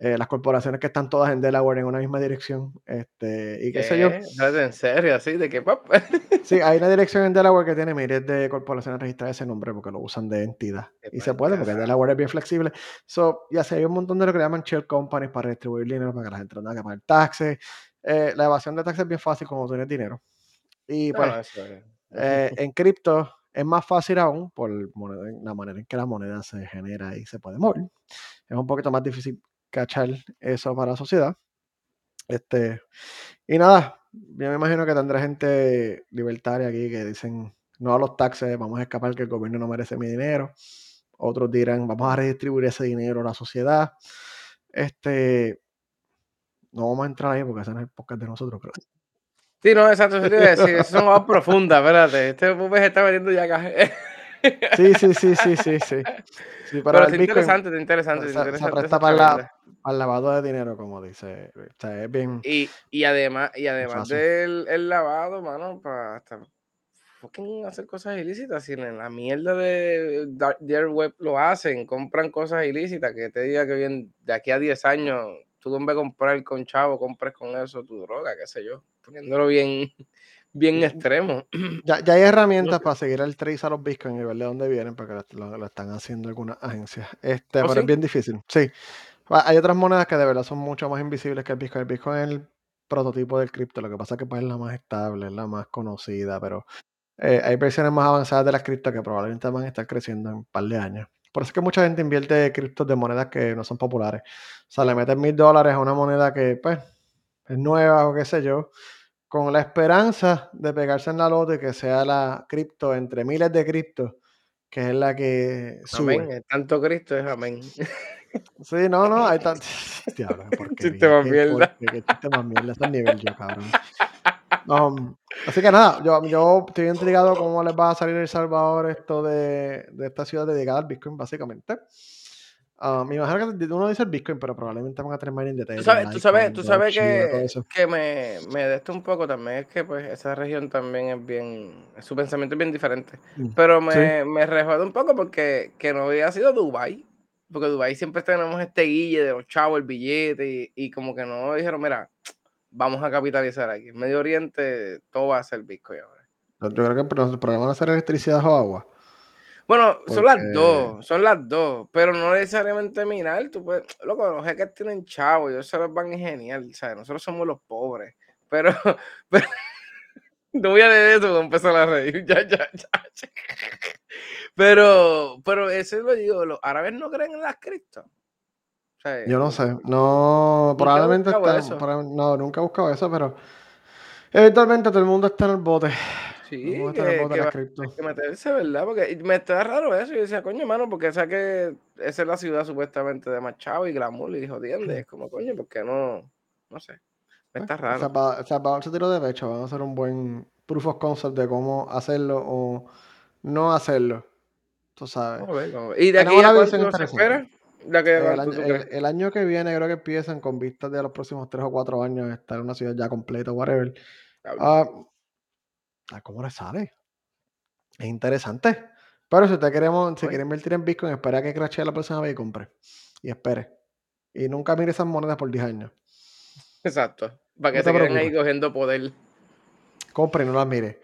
eh, las corporaciones que están todas en Delaware en una misma dirección, este, y qué, sé yo. ¿En serio? ¿Así? ¿De pop? sí, hay una dirección en Delaware que tiene miles de corporaciones registradas ese nombre porque lo usan de entidad. y se puede porque Delaware es bien flexible. So, ya sé, hay un montón de lo que llaman shell companies para distribuir dinero para que la gente no tenga que pagar taxes. Eh, la evasión de taxes es bien fácil cuando tienes dinero. Y pues, eh, en cripto es más fácil aún por la manera en que la moneda se genera y se puede mover. Es un poquito más difícil cachar eso para la sociedad. Este, y nada, yo me imagino que tendrá gente libertaria aquí que dicen no a los taxes, vamos a escapar que el gobierno no merece mi dinero. Otros dirán, vamos a redistribuir ese dinero a la sociedad. Este, no vamos a entrar ahí porque ese no es el podcast de nosotros, pero Sí, no, exacto, eso te iba a es más profunda, espérate, este está metiendo ya acá. Sí, sí, sí, sí, sí, sí. sí pero, es interesante, es interesante. Se, se presta para, la, el lavado de dinero, como dice. O sea, es bien. Y, y además, y además del el lavado, mano, para hasta fucking hacer cosas ilícitas. Si en la mierda de Dark Web lo hacen, compran cosas ilícitas, que te diga que bien de aquí a 10 años tú en vez de comprar con chavo, compres con eso tu droga, qué sé yo, poniéndolo bien, bien extremo. Ya, ya hay herramientas para seguir el trace a los bitcoins y ver de dónde vienen, porque lo, están haciendo algunas agencias. Este, ¿Oh, pero es bien difícil. Sí. Hay otras monedas que de verdad son mucho más invisibles que el bitcoin. El bitcoin es el prototipo del cripto, lo que pasa es que pues, es la más estable, es la más conocida, pero eh, hay versiones más avanzadas de las cripto que probablemente van a estar creciendo en un par de años. Por eso es que mucha gente invierte criptos de monedas que no son populares. O sea, le meten mil dólares a una moneda que, pues, es nueva o qué sé yo, con la esperanza de pegarse en la lote que sea la cripto entre miles de criptos, que es la que sube. Amén, tanto Cristo es amén. Sí, no, no, hay tanto. Mierda. Qué chiste más mierda, es el nivel yo, cabrón. Um, así que nada, yo, yo estoy intrigado cómo les va a salir El Salvador esto de, de esta ciudad dedicada al Bitcoin, básicamente. Uh, me imagino que uno dice el Bitcoin, pero probablemente van a tener mining de Tú sabes, tú sabes, tú sabes que, que me, me de un poco también, es que pues esa región también es bien, su pensamiento es bien diferente. Mm, pero me, me recuerda un poco porque que no había sido Dubai porque Dubai siempre tenemos este guille de los chavos, el billete, y, y como que no dijeron, mira, vamos a capitalizar aquí. En Medio Oriente todo va a ser Bitcoin ahora. Yo creo que el problema va a ser electricidad o agua. Bueno, son las dos, son las dos, pero no necesariamente minar. Tú puedes, loco, los jeques tienen chavos, ellos se los van genial, ¿sabes? Nosotros somos los pobres, pero, pero no voy a leer eso, empezar a reír, ya, ya, ya. Pero, pero eso lo digo, los árabes no creen en las cripto. Yo no sé, no, probablemente está, no, nunca he buscado eso, pero Eventualmente todo el mundo está en el bote. Sí, que, que va que meterse, ¿verdad? Porque me está raro eso. Yo decía, coño, hermano, porque esa que esa es la ciudad supuestamente de Machado y glamour y jodiendo. Es como, coño, ¿por qué no? No sé. Me está raro. O sea, para, ese tiro de pecho, vamos a hacer un buen proof of concept de cómo hacerlo o no hacerlo. Tú sabes. ¿Y de aquí a cuánto se espera? el, año, que viene creo que empiezan con vistas de los próximos tres o cuatro años estar en una ciudad ya completa, whatever. Ah, ¿Cómo le sale? Es interesante. Pero si usted queremos, si quiere invertir en Bitcoin, espera que crashe la próxima vez y compre. Y espere. Y nunca mire esas monedas por 10 años. Exacto. Para que se queden ahí cogiendo poder. Compre, no las mire.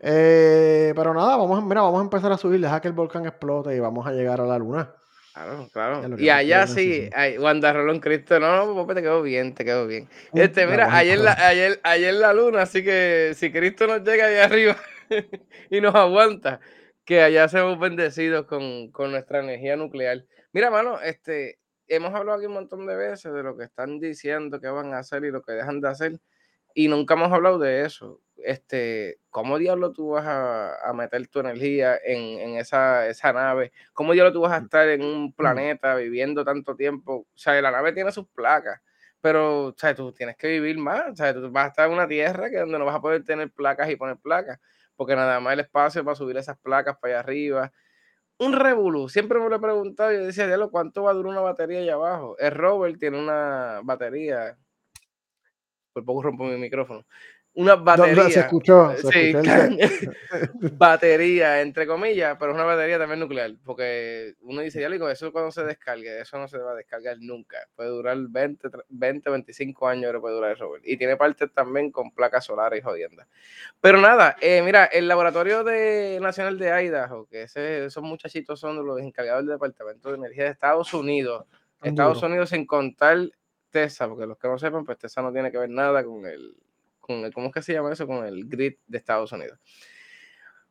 Eh, pero nada, vamos, mira, vamos a empezar a subir, deja que el volcán explote y vamos a llegar a la luna. Claro, claro. Y allá sí, Wanda Rolón Cristo, no, no, te quedó bien, te quedó bien. Este, mira, ayer la, ayer, ayer la luna, así que si Cristo nos llega ahí arriba y nos aguanta, que allá seamos bendecidos con, con nuestra energía nuclear. Mira, mano, este, hemos hablado aquí un montón de veces de lo que están diciendo que van a hacer y lo que dejan de hacer, y nunca hemos hablado de eso este, ¿cómo diablo tú vas a, meter tu energía en, esa, nave? ¿Cómo diablo tú vas a mm. estar en un mm. planeta viviendo tanto tiempo? O sea, la nave tiene sus placas, pero, o sea, tú tienes que vivir más. O sea, tú vas a estar en una tierra que donde no vas a poder tener placas y poner placas, porque nada más el espacio para subir esas placas para allá arriba. Un revolú, siempre me lo he preguntado, yo decía, diablo, ¿cuánto va a durar una batería allá abajo? El rover tiene una batería, por poco rompo mi micrófono una batería. se escuchó, batería, entre comillas, pero es una batería también nuclear, porque uno dice, ya digo, eso cuando se descargue, eso no se va a descargar nunca. Puede durar 20, 20 25 años, pero puede durar el rover. Y tiene parte también con placas solares y jodiendas. Pero nada, eh, mira, el laboratorio de, nacional de Idaho, que ese, esos muchachitos son los encargados del Departamento de Energía de Estados Unidos, Estados Unidos sin contar TESA, porque los que no sepan, pues TESA no tiene que ver nada con el con el, ¿cómo es que se llama eso? Con el grid de Estados Unidos.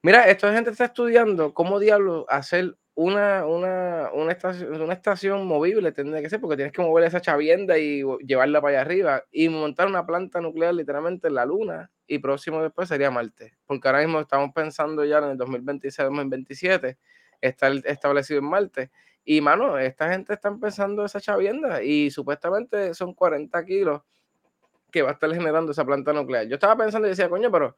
Mira, esta gente está estudiando cómo diablo hacer una, una, una, estación, una estación movible, tendría que ser, porque tienes que mover esa chavienda y llevarla para allá arriba y montar una planta nuclear literalmente en la Luna y próximo después sería Marte. Porque ahora mismo estamos pensando ya en el 2026-2027 estar establecido en Marte. Y mano, esta gente está empezando esa chavienda y supuestamente son 40 kilos que va a estar generando esa planta nuclear. Yo estaba pensando y decía, coño, pero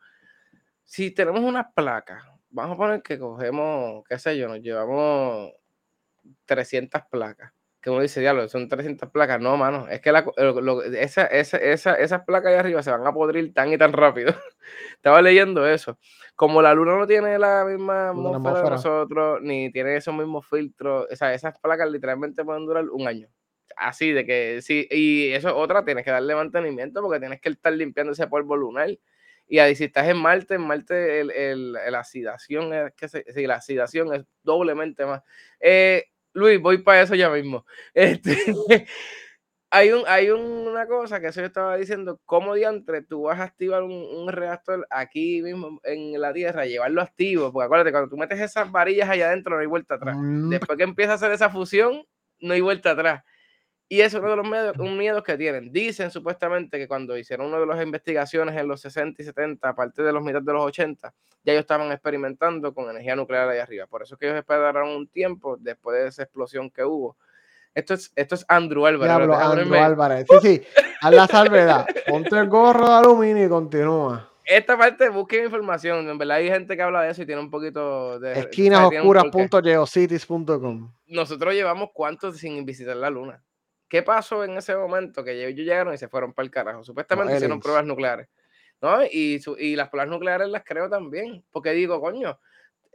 si tenemos unas placas, vamos a poner que cogemos, qué sé yo, nos llevamos 300 placas. Que uno dice, diablo, son 300 placas. No, mano, es que esas placas ahí arriba se van a podrir tan y tan rápido. Estaba leyendo eso. Como la luna no tiene la misma atmósfera de nosotros, ni tiene esos mismos filtros, o sea, esas placas literalmente pueden durar un año así de que sí, y eso es otra, tienes que darle mantenimiento porque tienes que estar limpiando ese polvo lunar. Y ahí, si estás en Marte, en Marte el, la acidación es que sí, la acidación es doblemente más. Eh, Luis, voy para eso ya mismo. Este, hay un, hay una cosa que eso yo estaba diciendo, ¿cómo diantre tú vas a activar un, reactor aquí mismo en la Tierra, llevarlo activo? Porque acuérdate, cuando tú metes esas varillas allá adentro no hay vuelta atrás. Mm. Después que empieza a hacer esa fusión, no hay vuelta atrás. Y eso es uno de los miedos, un miedo que tienen. Dicen supuestamente que cuando hicieron una de las investigaciones en los 60 y 70, a partir de los mitad de los 80, ya ellos estaban experimentando con energía nuclear ahí arriba. Por eso es que ellos esperaron un tiempo después de esa explosión que hubo. Esto es, esto es Andrew Álvarez. Andrew Álvarez. Sí, sí. Haz la salvedad. Ponte el gorro de aluminio y continúa. Esta parte busquen información. En verdad hay gente que habla de eso y tiene un poquito de. Esquinasoscuras.geocities.com. Nosotros llevamos cuántos sin visitar la luna. ¿Qué pasó en ese momento? Que ellos llegaron y se fueron para el carajo. Supuestamente hicieron pruebas nucleares. ¿no? Y, y las pruebas nucleares las creo también. Porque digo, coño,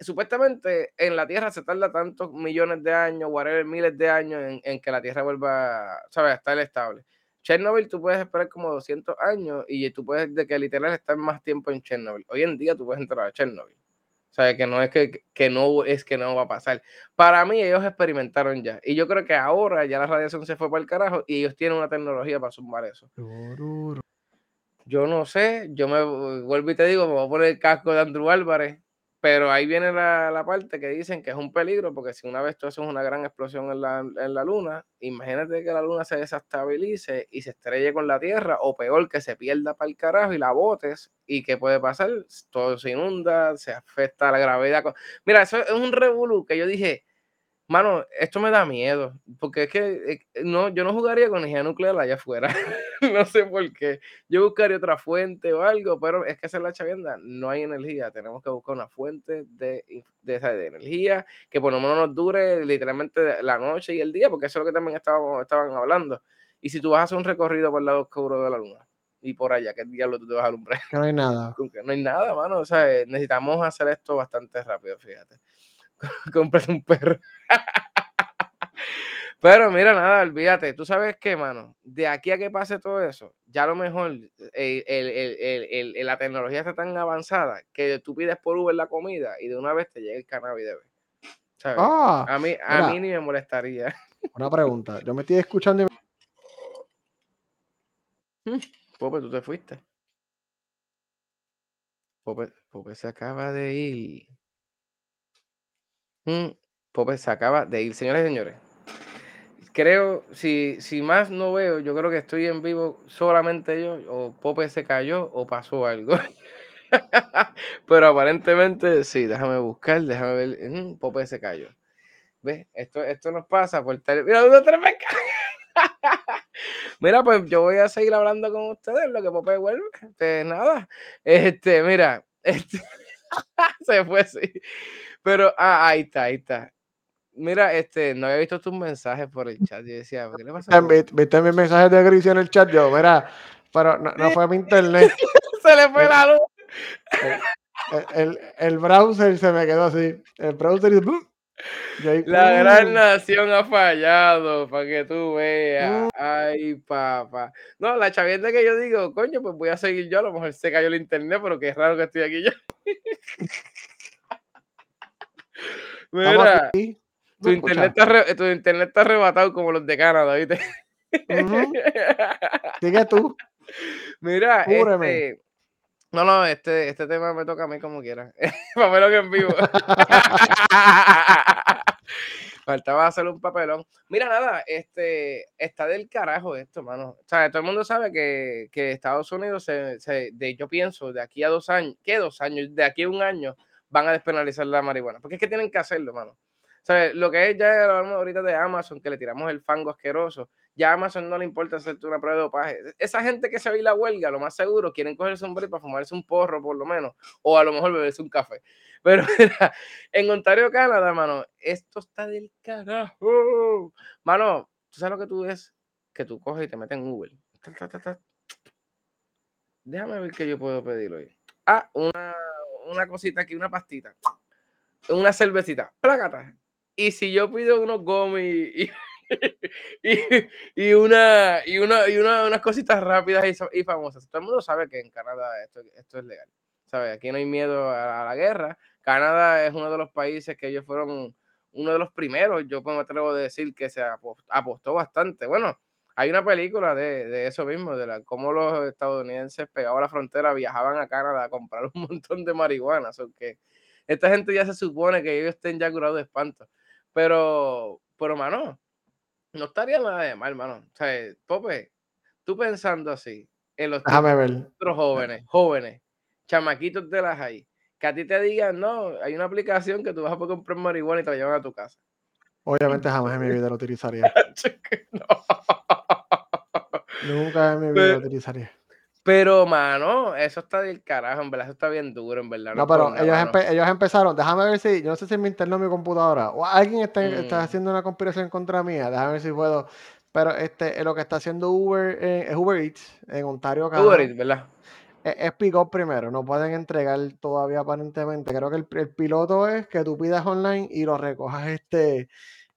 supuestamente en la Tierra se tarda tantos millones de años, whatever, miles de años en, que la Tierra vuelva, ¿sabes?, a estar estable. Chernobyl tú puedes esperar como 200 años y tú puedes, de que literal estar más tiempo en Chernobyl. Hoy en día tú puedes entrar a Chernobyl. O sea, que no es que, que, no es que no va a pasar. Para mí, ellos experimentaron ya. Y yo creo que ahora ya la radiación se fue para el carajo y ellos tienen una tecnología para sumar eso. Yo no sé, yo me vuelvo y te digo, me voy a poner el casco de Andrew Álvarez pero ahí viene la, parte que dicen que es un peligro, porque si una vez tú haces una gran explosión en la, luna, imagínate que la luna se desestabilice y se estrelle con la Tierra, o peor, que se pierda para el carajo y la botes, y ¿qué puede pasar? Todo se inunda, se afecta la gravedad. Mira, eso es un revolú que yo dije, Mano, esto me da miedo, porque es que eh, no, yo no jugaría con energía nuclear allá afuera. no sé por qué. Yo buscaría otra fuente o algo, pero es que esa es la chavienda. No hay energía. Tenemos que buscar una fuente de, de, de, energía que por lo menos nos dure literalmente la noche y el día, porque eso es lo que también estábamos, estaban hablando. Y si tú vas a hacer un recorrido por el lado oscuro de la luna y por allá, ¿qué diablo tú te vas a alumbrar? No hay nada. No hay nada, mano. O sea, necesitamos hacer esto bastante rápido, fíjate. compras un perro. Pero mira, nada, olvídate. Tú sabes qué, mano. De aquí a que pase todo eso, ya a lo mejor eh, la tecnología está tan avanzada que tú pides por Uber la comida y de una vez te llega el cannabis de ah, a mí, a mí ni me molestaría. Una pregunta. Yo me estoy escuchando y Pope, tú te fuiste. Pope, Pope se acaba de ir. Mm, Pope se acaba de ir. Señores y señores, creo, si, si más no veo, yo creo que estoy en vivo solamente yo, o Pope se cayó o pasó algo. Pero aparentemente sí, déjame buscar, déjame ver. Mm, Pope se cayó. ¿Ves? Esto, esto nos pasa por teléfono. Mira, Mira, pues yo voy a seguir hablando con ustedes, lo que Pope vuelve. Pues nada. Este, mira, este, se fue sí. Pero, ah, ahí está, ahí está. Mira, este, no había visto tus mensajes por el chat. Yo decía, ¿qué le pasa? ¿Viste mis mensajes de gris en el chat? Yo, mira, pero no, no fue mi internet. se le fue la luz. El, el, browser se me quedó así. El browser y... la gran nación ha fallado, para que tú veas. Ay, papá. No, la chavienda que yo digo, coño, pues voy a seguir yo. A lo mejor se cayó el internet, pero qué raro que estoy aquí yo. Mira, tu internet, está tu internet, está arrebatado como los de Canadá, ¿viste? Sigue tú. Mira, este, no, no, este, este tema me toca a mí como quiera. Para verlo que en vivo. Faltaba hacer un papelón. Mira, nada, este, está del carajo esto, mano. O sea, todo el mundo sabe que, que Estados Unidos, se, se, de, yo pienso, de aquí a dos años, ¿qué dos años? De aquí a un año, van a despenalizar la marihuana. Porque es que tienen que hacerlo, mano. ¿Sabes? Lo que es ya hablamos ahorita de Amazon, que le tiramos el fango asqueroso. Ya a Amazon no le importa hacerte una prueba de dopaje. Esa gente que se ve la huelga, lo más seguro, quieren coger un sombrero para fumarse un porro, por lo menos, o a lo mejor beberse un café. Pero en Ontario, Canadá, mano, esto está del carajo. Mano, ¿tú sabes lo que tú ves? Que tú coges y te metes en Google. Déjame ver qué yo puedo pedir hoy. Ah, una una cosita aquí, una pastita, una cervecita, plácata. Y si yo pido unos gomis y, y, una, y, una, y una, unas cositas rápidas y, famosas, todo el mundo sabe que en Canadá esto, esto es legal. ¿Sabe? Aquí no hay miedo a, la guerra. Canadá es uno de los países que ellos fueron uno de los primeros, yo me atrevo a decir que se apostó bastante. Bueno, hay una película de, eso mismo, de la, cómo los estadounidenses pegados a la frontera viajaban a Canadá a comprar un montón de marihuana. que esta gente ya se supone que ellos estén ya curados de espanto. Pero, pero, mano, no estaría nada de mal, mano. O sea, Pope, tú pensando así, en los otros jóvenes, jóvenes, chamaquitos de las ahí, que a ti te digan, no, hay una aplicación que tú vas a poder comprar marihuana y te la llevan a tu casa. Obviamente jamás en mi vida lo utilizaría. no. Nunca en mi vida lo utilizaría. Pero, mano, eso está del carajo, en verdad, eso está bien duro, en verdad. No, pero ellos, ellos, empezaron, déjame ver si, yo no sé si me interno mi computadora, o alguien está, está mm. haciendo una conspiración contra mía, déjame ver si puedo. Pero este, lo que está haciendo Uber, eh, es Uber Eats en Ontario, Canadá. Uber Eats, ¿verdad? Es, es pick primero, no pueden entregar todavía aparentemente. Creo que el, el, piloto es que tú pidas online y lo recojas este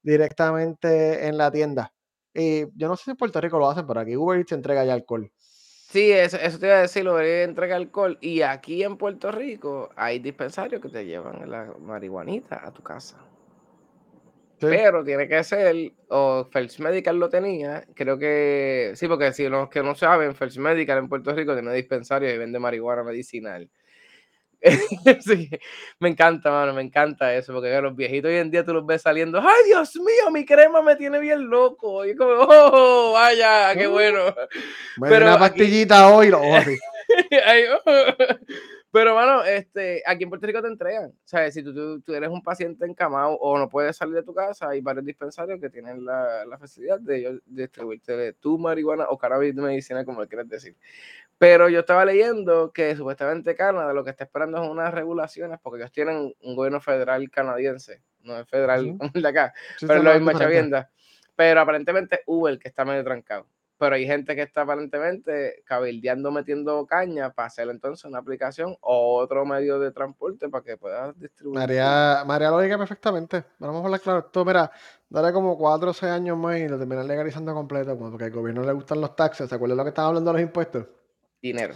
directamente en la tienda. Y yo no sé si en Puerto Rico lo hacen, pero aquí Uber Eats entrega ya alcohol. Sí, eso, eso te iba a decir, Uber Eats entrega alcohol. Y aquí en Puerto Rico hay dispensarios que te llevan la marihuanita a tu casa. Pero tiene que ser, o First Medical lo tenía, creo que, sí, porque si los que no saben, First Medical en Puerto Rico tiene dispensarios y vende marihuana medicinal. sí, me encanta, mano, me encanta eso, porque los viejitos hoy en día tú los ves saliendo, ¡ay, Dios mío, mi crema me tiene bien loco! Y como, ¡oh, vaya, qué uh. bueno! Pero una pastillita hoy, lo Pero, mano, este, aquí en Puerto Rico te entregan. O sea, si tú, tú, eres un paciente encamado o no puedes salir de tu casa, hay varios dispensarios que tienen la, la facilidad de distribuirte tu marihuana o cannabis de medicina, como le quieras decir. Pero yo estaba leyendo que supuestamente Canadá lo que está esperando es unas regulaciones, porque ellos tienen un gobierno federal canadiense, no es federal de acá, pero es la misma chavienda. Pero aparentemente Uber que está medio trancado pero hay gente que está aparentemente cabildeando, metiendo caña para hacer entonces una aplicación o otro medio de transporte para que puedas distribuir. María, María lo diga perfectamente. Vamos a hablar claro. Esto, mira, dale como cuatro o seis años más y lo terminan legalizando completo, pues, porque al gobierno le gustan los taxes. ¿Se acuerdan lo que estaba hablando de los impuestos? Dinero.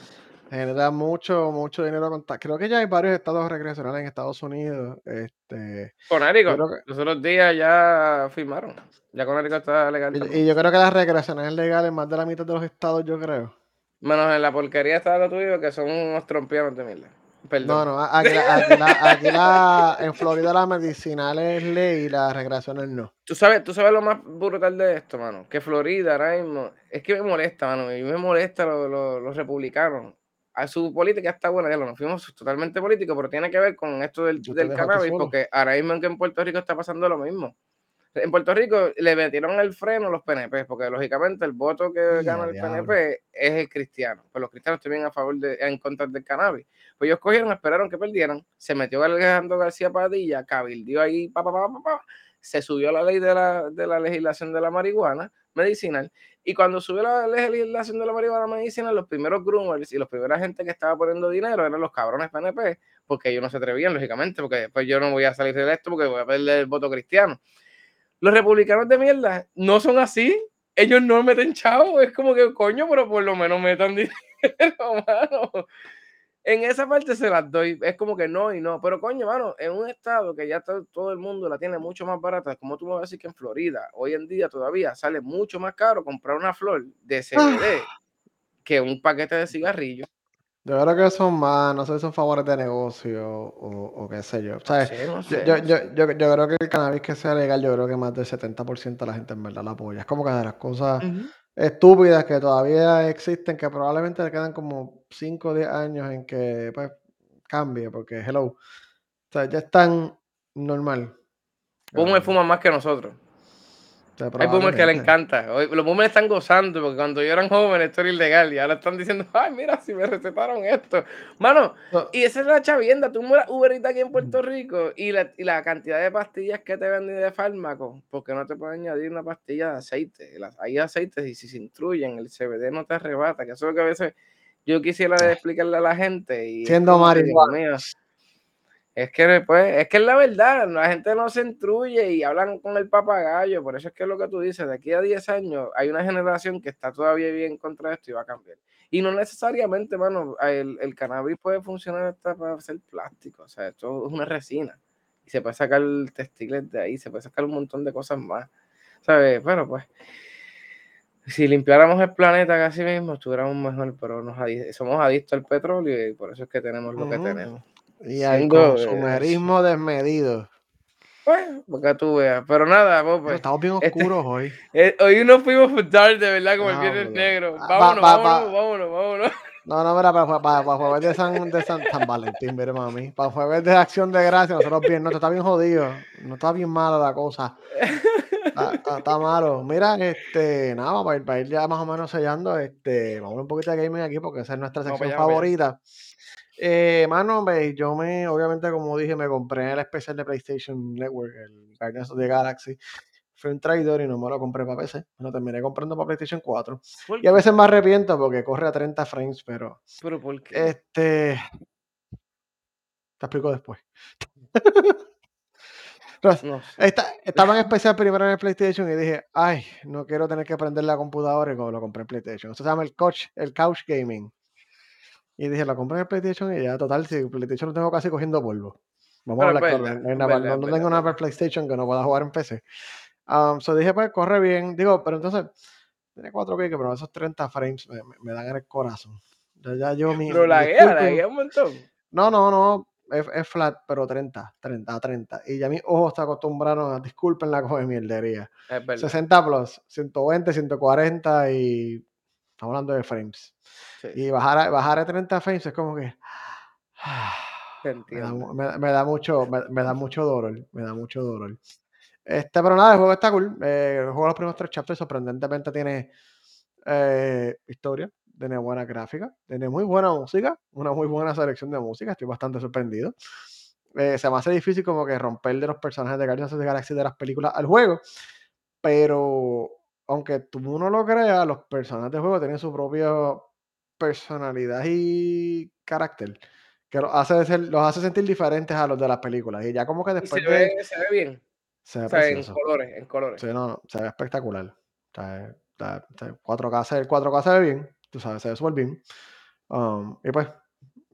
Genera mucho, mucho dinero con Creo que ya hay varios estados recreacionales en Estados Unidos. Este, con los otros días ya firmaron. Ya con está legal. Y, yo creo que las recreacionales legales en más de la mitad de los estados, yo creo. Menos en la porquería estado tuyo, que son unos trompianos de mierda. Perdón. No, no, aquí, aquí, la, en Florida la medicinal es ley y las recreaciones no. Tú sabes, tú sabes lo más brutal de esto, mano. Que Florida ahora mismo, es que me molesta, mano. Y me molesta los republicanos a su política está buena, ya lo nos fuimos totalmente políticos, pero tiene que ver con esto del, del cannabis, porque ahora mismo que en Puerto Rico está pasando lo mismo. En Puerto Rico le metieron el freno a los PNP, porque lógicamente el voto que gana el PNP es el cristiano. Pues los cristianos también a favor de, en contra del cannabis. Pues ellos cogieron, esperaron que perdieran, se metió Alejandro García Padilla, cabildió ahí, pa, pa, pa, pa, pa, se subió la ley de la, de la legislación de la marihuana medicinal. Y cuando subió la legislación de la marihuana medicinal, los primeros groomers y los primeros gente que estaba poniendo dinero eran los cabrones PNP, porque ellos no se atrevían, lógicamente, porque después yo no voy a salir de esto porque voy a perder el voto cristiano. Los republicanos de mierda no son así. Ellos no meten chavo. Es como que, coño, pero por lo menos metan dinero, mano en esa parte se las doy. Es como que no y no. Pero coño, mano, en un estado que ya todo, el mundo la tiene mucho más barata, como tú me vas a decir que en Florida, hoy en día todavía sale mucho más caro comprar una flor de CBD ah. que un paquete de cigarrillos. Yo creo que son más, no sé si son favores de negocio o, qué sé yo. yo, yo, creo que el cannabis que sea legal, yo creo que más del 70% de la gente en verdad la apoya. Es como que de las cosas estúpidas que todavía existen, que probablemente le quedan como 5 o 10 años en que pues, cambie, porque hello. O sea, ya es tan normal. me fuma más que nosotros. Hay boomers que le encanta. Los boomers están gozando porque cuando yo era joven esto era ilegal y ahora están diciendo, ay, mira, si me recetaron esto. Mano, y esa es la chavienda. Tú mueras Uber aquí en Puerto Rico y la, y la, cantidad de pastillas que te venden de fármacos, porque no te pueden añadir una pastilla de aceite. Las, hay aceites y si se instruyen, el CBD no te arrebata. Que eso es lo que a veces yo quisiera ah. explicarle a la gente. Y Siendo marihuana. Es que pues, es que es la verdad, la gente no se intruye y hablan con el papagayo, por eso es que es lo que tú dices, de aquí a 10 años hay una generación que está todavía bien contra esto y va a cambiar. Y no necesariamente, mano, el, el cannabis puede funcionar hasta para hacer plástico, o sea, esto es una resina y se puede sacar textiles de ahí, se puede sacar un montón de cosas más, ¿sabes? Pero pues, si limpiáramos el planeta casi mismo, estuviéramos mejor, pero nos somos adictos al petróleo y por eso es que tenemos lo que tenemos. Y al consumerismo desmedido. Bueno, porque tú veas. Pero nada, pues. Estamos bien este, oscuros hoy. Eh, hoy no fuimos tarde, de verdad, como el viernes negro. Ah, vámonos, vámonos, vámonos, vámonos. No, no, mira, para, para, para, jueves de San, de San, Valentín, mire, mami. Para jueves de Acción de Gracia, nosotros bien, no, está bien jodido. No está bien mala la cosa. Está, malo. Mira, este, nada, para ir, para ir, ya más o menos sellando, este, vamos a un poquito de gaming aquí porque esa es nuestra sección favorita. Eh, mano, ve, yo me, obviamente, como dije, me compré el especial de PlayStation Network, el Guardians of the Galaxy. Fue un traidor y no me lo compré para PC. Me lo terminé comprando para PlayStation 4. Y a veces me arrepiento porque corre a 30 frames, pero. ¿Pero por qué? Este. Te explico después. estaba en especial primero en el PlayStation y dije, ay, no quiero tener que prender la computadora y como lo compré en PlayStation. Esto se llama el Couch, el Couch Gaming. Y dije, la compré en el PlayStation y ya, total, si PlayStation lo tengo casi cogiendo polvo. Vamos a hablar claro. No, tengo nada para PlayStation que no pueda jugar en PC. Um, so dije, pues corre bien. Digo, pero entonces, tiene 4 k pero esos 30 frames me, dan en el corazón. Ya, ya yo mi. Pero la guía, la guía un montón. No, no, no, es, flat, pero 30, 30 a 30. Y ya mis ojos se acostumbraron a, disculpen la coge mierdería. 60 plus, 120, 140 y estamos hablando de frames. Y bajar a, bajar a 30 frames es como que... me, da, mucho, me, da mucho dolor, me da mucho dolor. Este, pero nada, el juego está cool. Eh, el juego de los primeros tres chapters sorprendentemente tiene eh, historia, tiene buena gráfica, tiene muy buena música, una muy buena selección de música, estoy bastante sorprendido. Eh, se me hace difícil como que romper de los personajes de Guardians of the Galaxy de las películas al juego, pero aunque tú no lo creas, los personajes del juego tienen su propia personalidad y carácter que los hace, los hace sentir diferentes a los de las películas. Y ya como que después se de. Ve, se ve bien. Se ve en colores, en colores. Sí, no, se ve espectacular. O sea, 4K, se, 4K se ve bien, tú sabes, se ve súper bien. Um, y pues,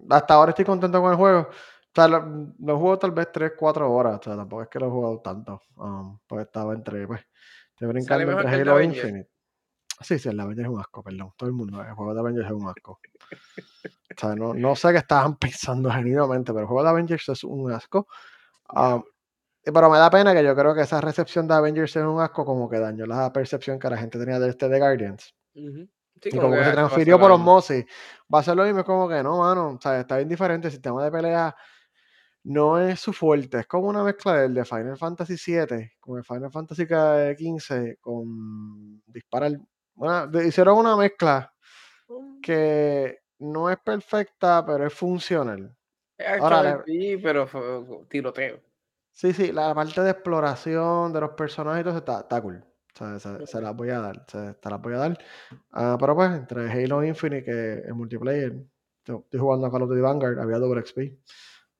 hasta ahora estoy contento con el juego. O sea, lo, lo juego tal vez 3, 4 horas. O sea, tampoco es que lo he jugado tanto. Um, pues estaba entre, pues, estoy brincando entre Halo e Infinite. Sí, sí, el Avengers es un asco, perdón. Todo el mundo, el juego de Avengers es un asco. O sea, no, no sé qué estaban pensando genuinamente, pero el juego de Avengers es un asco. Um, pero me da pena que yo creo que esa recepción de Avengers es un asco como que dañó la percepción que la gente tenía de este de Guardians. y como, que, se transfirió por osmosis. Va a ser lo mismo, como que no, mano. O sea, está bien diferente. El sistema de pelea no es su fuerte. Es como una mezcla del de Final Fantasy VII con el Final Fantasy XV con disparar. Bueno, hicieron una mezcla que no es perfecta, pero es funcional. Ahora, sí, pero tiroteo. Sí, sí, la parte de exploración de los personajes y todo está, está cool. O sea, se, las voy a dar, se, las voy a dar. Ah, pero pues, entre Halo Infinite, que es multiplayer, estoy jugando a Call of Duty Vanguard, había Double XP.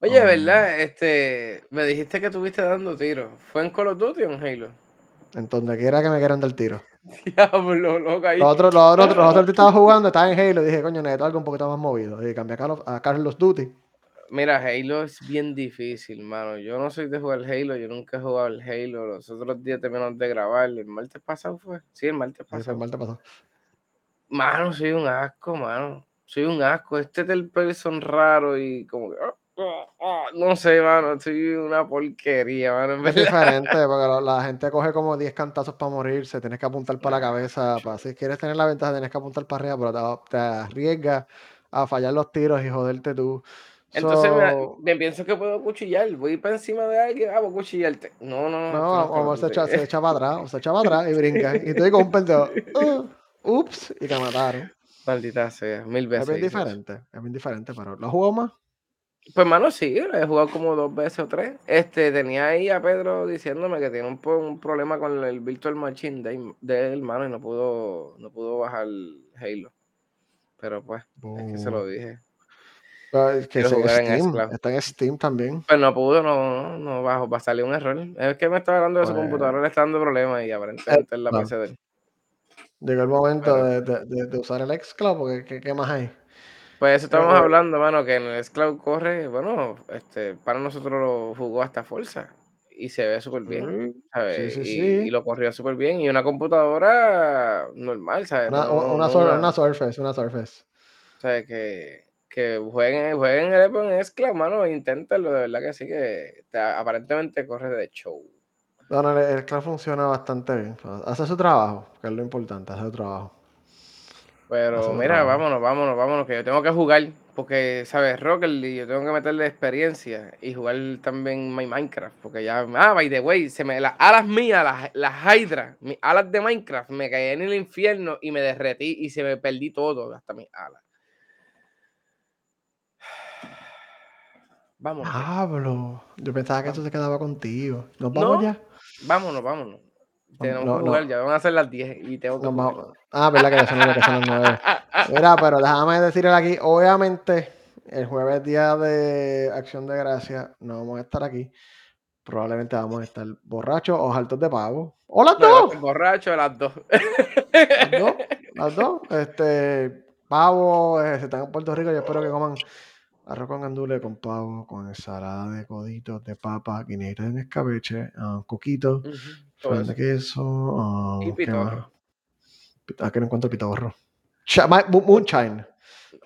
Oye, um, ¿verdad? Este, me dijiste que estuviste dando tiros. ¿Fue en Call of Duty o en Halo? En donde quiera que me quieran dar tiro. Diablo, loco ahí. Los otros, los otros, los otros que estaba jugando, estaba en Halo, dije, coño, necesito algo un poquito más movido. Y cambié a, Carlos, a Carlos Duty. Mira, Halo es bien difícil, mano. Yo no soy de jugar Halo, yo nunca he jugado el Halo. Los otros días terminamos de grabar. ¿El martes pasado fue? Sí, el martes pasado. Sí, el martes pasado. Mano, soy un asco, mano. Soy un asco. Este del person raro y como que. Ah, ah, ah, no sé, mano. Soy una porquería, mano. Es diferente, porque la gente coge como 10 cantazos para morirse. Tienes que apuntar para la cabeza. Para, si quieres tener la ventaja, tienes que apuntar para arriba, pero te, te arriesgas a fallar los tiros y joderte tú. Entonces me, pienso que puedo cuchillar. Voy para encima de alguien, ah, voy a cuchillarte. No, no, no. No, se echa, se echa para atrás, o se echa para atrás y brinca. Y estoy con un pendejo. Uh, ups, y te mataron. Maldita sea, mil veces. Es bien diferente, es bien diferente, pero ¿lo jugó más? Pues, mano, sí, lo he jugado como dos veces o tres. Este, tenía ahí a Pedro diciéndome que tiene un, un problema con el Virtual Machine de, de él, mano, y no pudo, no pudo bajar Halo. Pero pues, es que se lo dije. Que está en Steam también. Pues no pudo, no, no, bajo, va a salir un error. Es que me estaba hablando de su pues computadora, le está dando problemas y aparentemente es la PC de él. Llegó el momento de, de, de, usar el xCloud, porque ¿qué, ¿qué, más hay? Pues eso estamos hablando, mano, que en el xCloud corre, bueno, este, para nosotros lo jugó hasta fuerza y se ve súper bien, ¿sabes? Sí, sí, y, y, lo corrió súper bien y una computadora normal, ¿sabes? Una, no, una, una, una Surface, una Surface. ¿Sabes? Que que jueguen, jueguen el en Escla, mano, inténtalo, de verdad que sí que aparentemente corre de show. No, no, el Escla funciona bastante bien. Hace su trabajo, que es lo importante, hace su trabajo. Pero mira, vámonos, vámonos, vámonos, que yo tengo que jugar, porque, ¿sabes? Rocket League, yo tengo que meterle experiencia y jugar también my Minecraft, porque ya, ah, by the way, se me, las alas mías, las, las Hydra, mis alas de Minecraft, me caí en el infierno y me derretí y se me perdí todo, hasta mis alas. Vámonos. Pablo, yo pensaba que eso se quedaba contigo. ¿Nos vamos ya? Vámonos, vámonos. Tenemos que jugar, ya van a ser las 10 y tengo que Ah, verdad que ya son, las 9. Mira, pero déjame decirle aquí, obviamente, el jueves día de Acción de Gracia no vamos a estar aquí. Probablemente vamos a estar borrachos o altos de pago. ¡O las dos! Borrachos, las dos. Las dos, las dos. Este, pavo, eh, se están en Puerto Rico, yo espero que coman Arroz con andule con pavo, con ensalada de coditos, de papa, guineita en escabeche, uh, coquito, uh de queso. Uh, y pitorro. Ah, que no encuentro pitorro. Moonshine.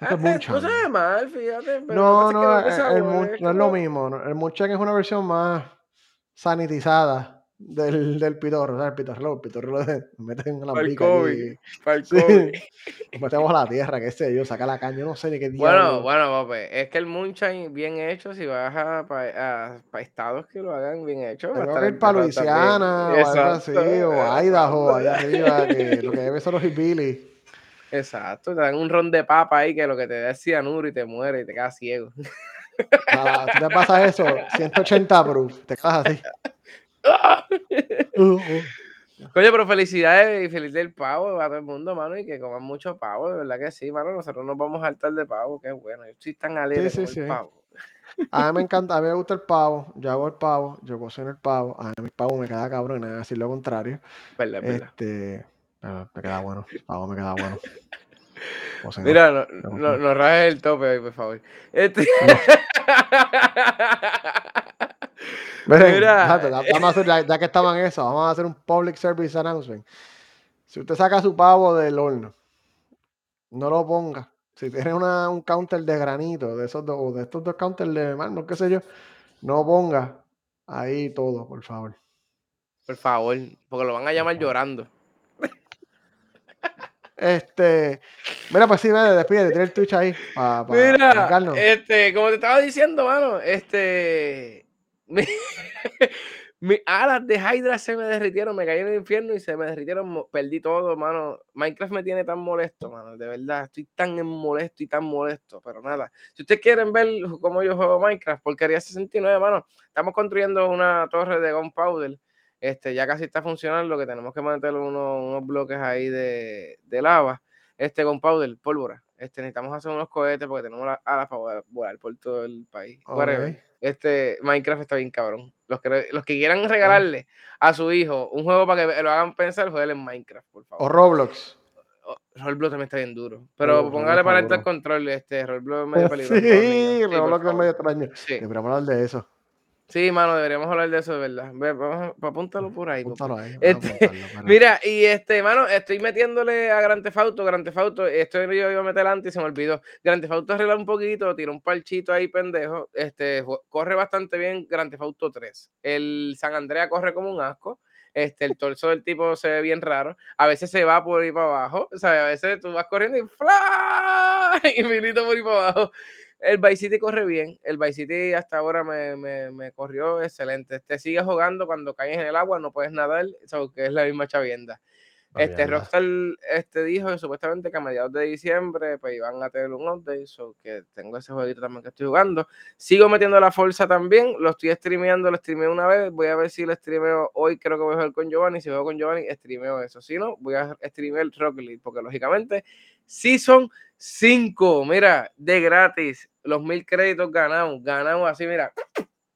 Ah, eh, no se ve mal, fíjate, pero no, no, el, no es lo mismo. El Moonshine es una versión más sanitizada del, del pitorro, ¿sabes? El pitorro, el pitorro lo meten en la pica aquí. Sí. Nos metemos a la tierra, qué sé yo, saca la caña, no sé ni qué diablo. Bueno, bueno, papi, es que el moonshine bien hecho, si vas a, para estados que lo hagan bien hecho. Tengo que ir para Luisiana o algo así, o Idaho, allá arriba, que lo que debe ser los hillbillies. Exacto, te dan un ron de papa ahí que lo que te da es cianuro y te muere y te quedas ciego. Ah, si te pasa eso, 180 proof, te quedas así. Coño, pero felicidades y feliz del pavo a todo el mundo, mano, y que coman mucho pavo, de verdad que sí, mano. Nosotros nos vamos a hartar de pavo, qué bueno. Yo estoy tan alegre el pavo. A mí me encanta, a mí me gusta el pavo, yo hago el pavo, yo cocino el pavo, a mí el pavo me queda cabrón, no decir lo contrario. Verdad, este, me queda bueno, el pavo me queda bueno. Mira, no, no, no, rajes el tope ahí, por favor. Este... Mira, vamos a hacer, ya, que estaban eso, vamos a hacer un public service announcement. Si usted saca su pavo del horno, no lo ponga. Si tiene una, un counter de granito, de esos dos, de estos dos counters de mármol, qué sé yo, no ponga ahí todo, por favor. Por favor, porque lo van a llamar llorando. Este, mira, pues sí, despide, tiene el Twitch ahí. mira, este, como te estaba diciendo, mano, este, mis alas de Hydra se me derritieron, me caí en el infierno y se me derritieron, perdí todo, mano. Minecraft me tiene tan molesto, mano, de verdad, estoy tan molesto y tan molesto, pero nada. Si ustedes quieren ver cómo yo juego Minecraft, porquería 69, mano, estamos construyendo una torre de gunpowder, este, ya casi está funcionando, que tenemos que meter unos, unos bloques ahí de, de lava, este gunpowder, pólvora. Este, necesitamos hacer unos cohetes porque tenemos alas para volar por todo el país. Este Minecraft está bien cabrón. Los que, los que quieran regalarle a su hijo un juego para que lo hagan pensar, jueguen en Minecraft, por favor. O Roblox. Roblox también está bien duro. Pero póngale para el control, este Roblox es medio peligroso. Sí, Roblox es medio extraño. Sí. Deberíamos hablar de eso. Sí, mano, deberíamos hablar de eso, de verdad. vamos, apúntalo por ahí. Este, mira, y este, mano, estoy metiéndole a Grand Theft Auto, Grand Theft Auto, esto yo iba a meter antes y se me olvidó. Grand Theft Auto arregla un poquito, tira un parchito ahí, pendejo. Este, corre bastante bien Grand Theft Auto 3. El San Andrea corre como un asco. Este, el torso del tipo se ve bien raro. A veces se va por ahí para abajo. O sea, a veces tú vas corriendo y ¡fla! Y milito por ahí para abajo. El Vice City corre bien. El Vice City hasta ahora me, me, me corrió excelente. Te sigue jugando cuando caes en el agua, no puedes nadar, eso que es la misma chavienda. Este Rockstar este, dijo que supuestamente que a mediados de diciembre pues iban a tener un update, so que tengo ese jueguito también que estoy jugando. Sigo metiendo la fuerza también, lo estoy streameando, lo streameo una vez, voy a ver si lo streameo hoy, creo que voy a jugar con Giovanni, si juego con Giovanni, streameo eso, si no, voy a streamear Rocket League, porque lógicamente Season 5, mira, de gratis, los mil créditos ganamos, ganamos así, mira,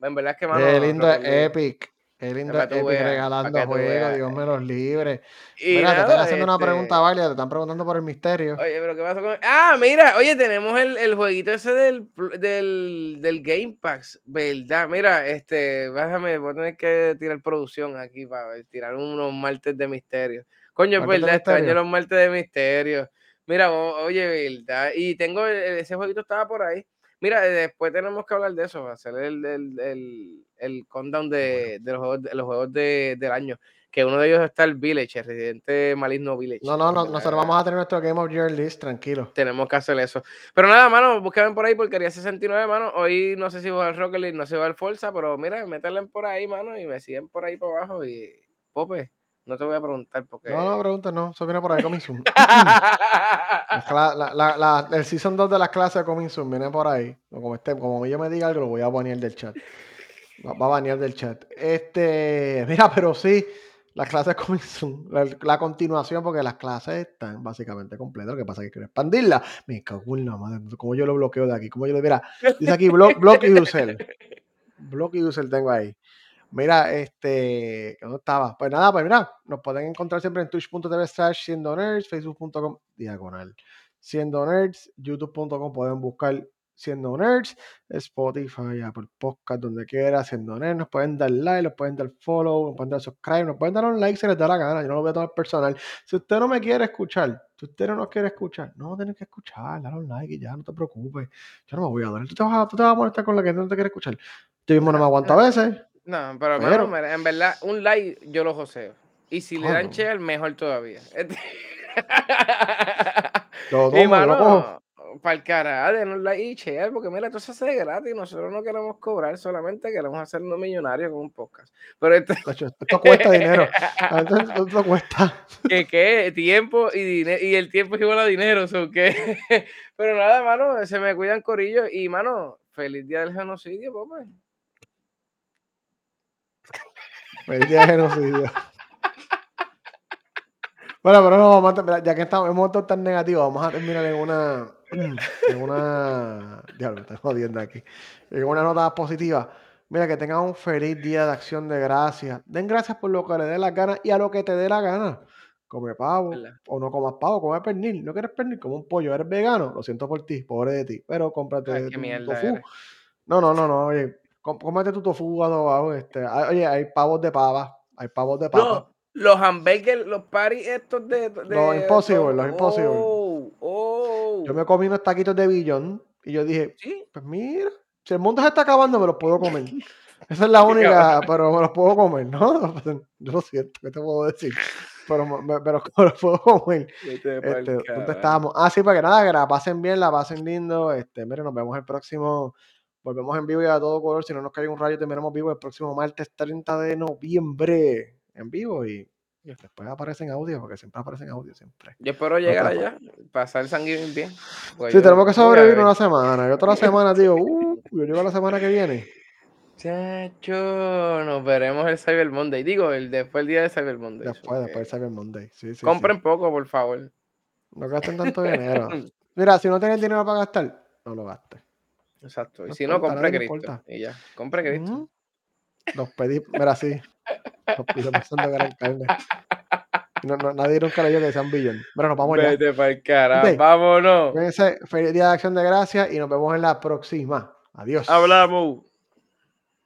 en verdad es que mano, Qué lindo Epic. Qué lindo Epic regalando juegos, Dios me los libre. mira, te están haciendo una pregunta este válida, te están preguntando por el misterio. Oye, pero ¿qué pasa con.? Ah, mira, oye, tenemos el, el jueguito ese del, del, del, Game Pass, ¿verdad? Mira, este, déjame, voy a tener que tirar producción aquí para tirar unos martes de misterio. Coño, pues, ¿verdad? Extraño los martes de misterio. Mira, oye, ¿verdad? Y tengo, e, ese jueguito estaba por ahí. Mira, después tenemos que hablar de eso, hacer el, el, el, el countdown de, de, los juegos, de, los juegos de, del año. Que uno de ellos está el Village, el Residente Maligno Village. No, no, no, nosotros vamos a tener nuestro Game of Year list, tranquilo. Tenemos que hacer eso. Pero nada, mano, búsquenme por ahí porque quería 69, mano. Hoy no sé si voy al Rocket League, no sé si voy al Forza, pero mira, métanle por ahí, mano, y me siguen por ahí por abajo y Pope. No te voy a preguntar porque. No, no, pregunta, no. Eso viene por ahí, Coming el Season 2 de las clases de Coming viene por ahí. Como, este, como yo me diga algo, lo voy a banear del chat. Va, a banear del chat. Este, mira, pero sí, las clases de Coming La, continuación, porque las clases están básicamente completas. Lo que pasa es que quiero expandirla. Me cago en la madre. ¿Cómo yo lo bloqueo de aquí? ¿Cómo yo lo. Mira, dice aquí, block, block user. Block user tengo ahí. Mira, este, ¿dónde estaba? Pues nada, pues mira, nos pueden encontrar siempre en twitch.tv slash siendo nerds, facebook.com diagonal siendo nerds, youtube.com pueden buscar Siendo Nerds, Spotify, Apple Podcast, donde quiera, Siendo Nerds. Nos pueden dar like, nos pueden dar follow, nos pueden dar subscribe, nos pueden dar un like si les da la gana. Yo no lo voy a tomar personal. Si usted no me quiere escuchar, si usted no nos quiere escuchar, no tiene que escuchar, dale un like y ya, no te preocupes. Yo no me voy a dar. Tú te vas a, tú te vas a molestar con la que no te quiere escuchar. Yo mismo no me aguanto a veces. No, pero, pero en verdad, un like yo lo joseo. Y si le dan share, mejor todavía. Lo y mano, para el cara, denos like y share, porque mira, esto se hace gratis. Nosotros no queremos cobrar, solamente queremos hacernos millonarios con un podcast. Pero esto, esto cuesta dinero. Esto cuesta. ¿Qué qué? Tiempo y dinero. Y el tiempo es igual a dinero. ¿qué? Pero nada, mano, se me cuidan corillos. Y, mano, feliz día del genocidio, papá. Feliz día del genocidio. Bueno, pero no, vamos a, ya que estamos, hemos estado tan negativos, vamos a terminar en una, en una, diablo, estoy jodiendo aquí, en una nota positiva. Mira, que tengan un feliz día de acción de gracias. Den gracias por lo que le dé la gana y a lo que te dé la gana. Come pavo o no comas pavo, come pernil. No quieres pernil, como un pollo. Eres vegano, lo siento por ti, pobre de ti. Pero cómprate tu tofu. No, no, no, no, oye, cómete tu tofu adobado. Este, oye, hay pavos de pava, hay pavos de papa. Los hamburgers, los paris estos de... de los imposibles, los imposibles. Oh, oh. Yo me comí unos taquitos de billón y yo dije, ¿Sí? pues mira, si el mundo se está acabando me los puedo comer. Esa es la única, pero me los puedo comer, ¿no? Yo lo siento, ¿qué te puedo decir? Pero me, pero me los puedo comer. Este, ¿Dónde estábamos? Ah, sí, para que nada, que la pasen bien, la pasen lindo. Este, mire, nos vemos el próximo... Volvemos en vivo y a todo color. Si no nos cae un rayo, terminamos vivo el próximo martes 30 de noviembre en vivo y, después aparece en audio, porque siempre aparece en audio, siempre. Yo espero llegar allá, pasar el sanguíneo bien. Pues sí, tenemos que sobrevivir una semana. Y otra semana digo, uh, yo llego la semana que viene. Chacho, nos veremos el Cyber Monday. Digo, el después el día de Cyber Monday. Después, después del Cyber Monday. Sí, sí, Compren poco, por favor. No gasten tanto dinero. Mira, si no tienen dinero para gastar, no lo gastes. Exacto. Y si no, compre Cristo. Y ya, compre Cristo. Nos pedí, mira, sí. Nos pido pensando gran carne. No, no, nadie nunca leyó que sean billón. Bueno, nos vamos Vete ya. para el carajo. Vámonos. Feliz día de acción de gracias y nos vemos en la próxima. Adiós. Hablamos.